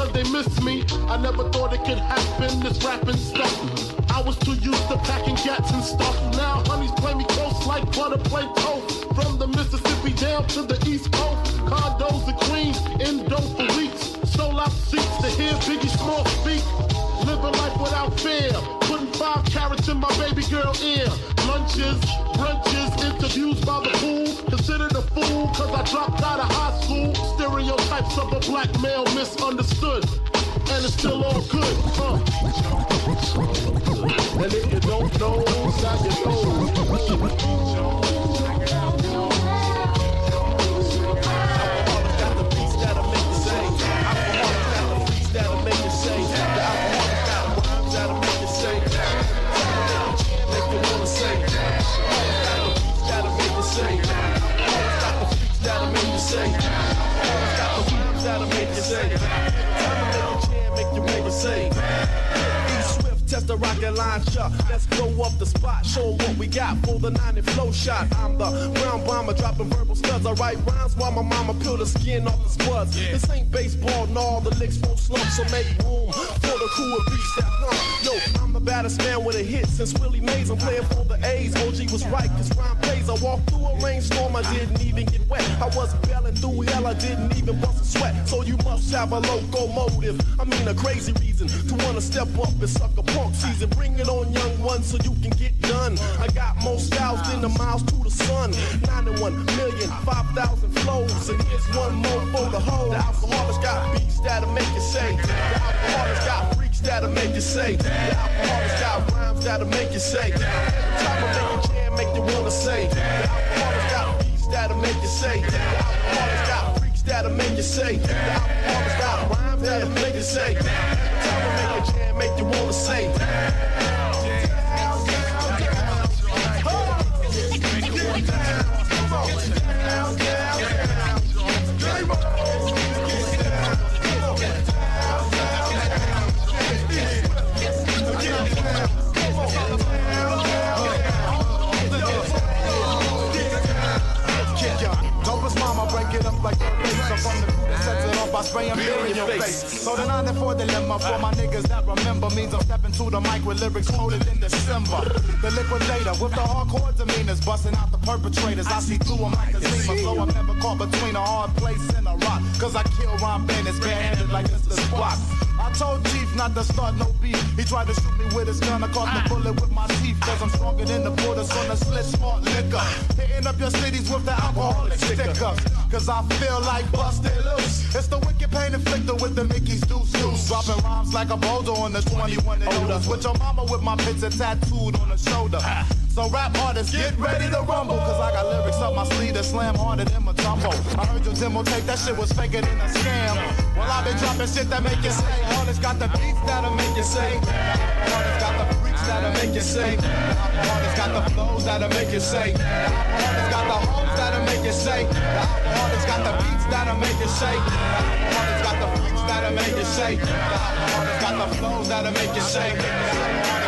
cause they miss me. I never thought it could happen, this rapping stuff. I was too used to packing gats and stuff. Now honeys play me close like butter play toast. From the Mississippi down to the East Coast. Condos and Queens, in dope for weeks. Sold out seats to hear Biggie Small speak. Living life without fear. Putting five carats in my baby girl ear. Lunches, brunches, interviews by the Stereotypes of a black male misunderstood. And it's still all good. Huh? And if you don't know, now you know. The rocket launcher. Let's blow up the spot, show what we got for the 90 flow shot. I'm the brown bomber, dropping verbal studs. I write rhymes while my mama peel the skin off the spuds. This ain't baseball, no, the licks won't slump, so make room and reach that hump. Yo, I'm the baddest man with a hit since Willie Mays. I'm playing for the A's. OG was right, cause rhyme plays. I walked through a rainstorm, I didn't even get wet. I was bailing through hell, I didn't even bust a sweat. So you must have a locomotive. I mean, a crazy reason to wanna step up and suck a punk season. Bring it on, young one, so you can get done. I got more styles than the miles to the sun. 91 million, 5,000 flows. And here's one more for the whole. The Alkaholiks got beats that'll make you say. The Alkaholiks got freaks that'll make you say. The got rhymes that'll make you say. Time to make a jam, make you wanna say. The got beats that'll make you say. The got freaks that'll make you say. The got rhymes that'll make you say. Make you wanna say. Spray 'em beer in your face. So the 94 dilemma for my niggas that remember means I'm stepping to the mic with lyrics quoted in December. The liquidator with the hardcore demeanors, busting out the perpetrators. I see through 'em like a seamer, so I'm never caught between a hard place and a rock. Cause I kill rhyme bandits barehanded like Mr. Spock. Told Chief not to start no beef. He tried to shoot me with his gun. I caught the bullet with my teeth. Cause I'm stronger than the borders on the slit smart liquor. Hitting up your cities with the Alkaholik stickers. Cause I feel like busted loose. It's the wicked pain inflictor with the Mickey's deuce deuce. Dropping rhymes like a boulder on the 21 and older. With your mama with my picture tattooed on the shoulder. So rap artists, get ready to rumble. Cause I got lyrics up my sleeve that slam harder than my tumble. I heard your demo tape, that shit was faker than a scam. Well, I've been dropping shit that make you say. Artists got the beats that'll make you say. Artists got the freaks that'll make you say. Artists got the flows that'll make you say. Artists got the homes that'll make you say. Artists got the beats that'll make you say. Artists got the freaks that'll make you say. Artists got the flows that'll make you say.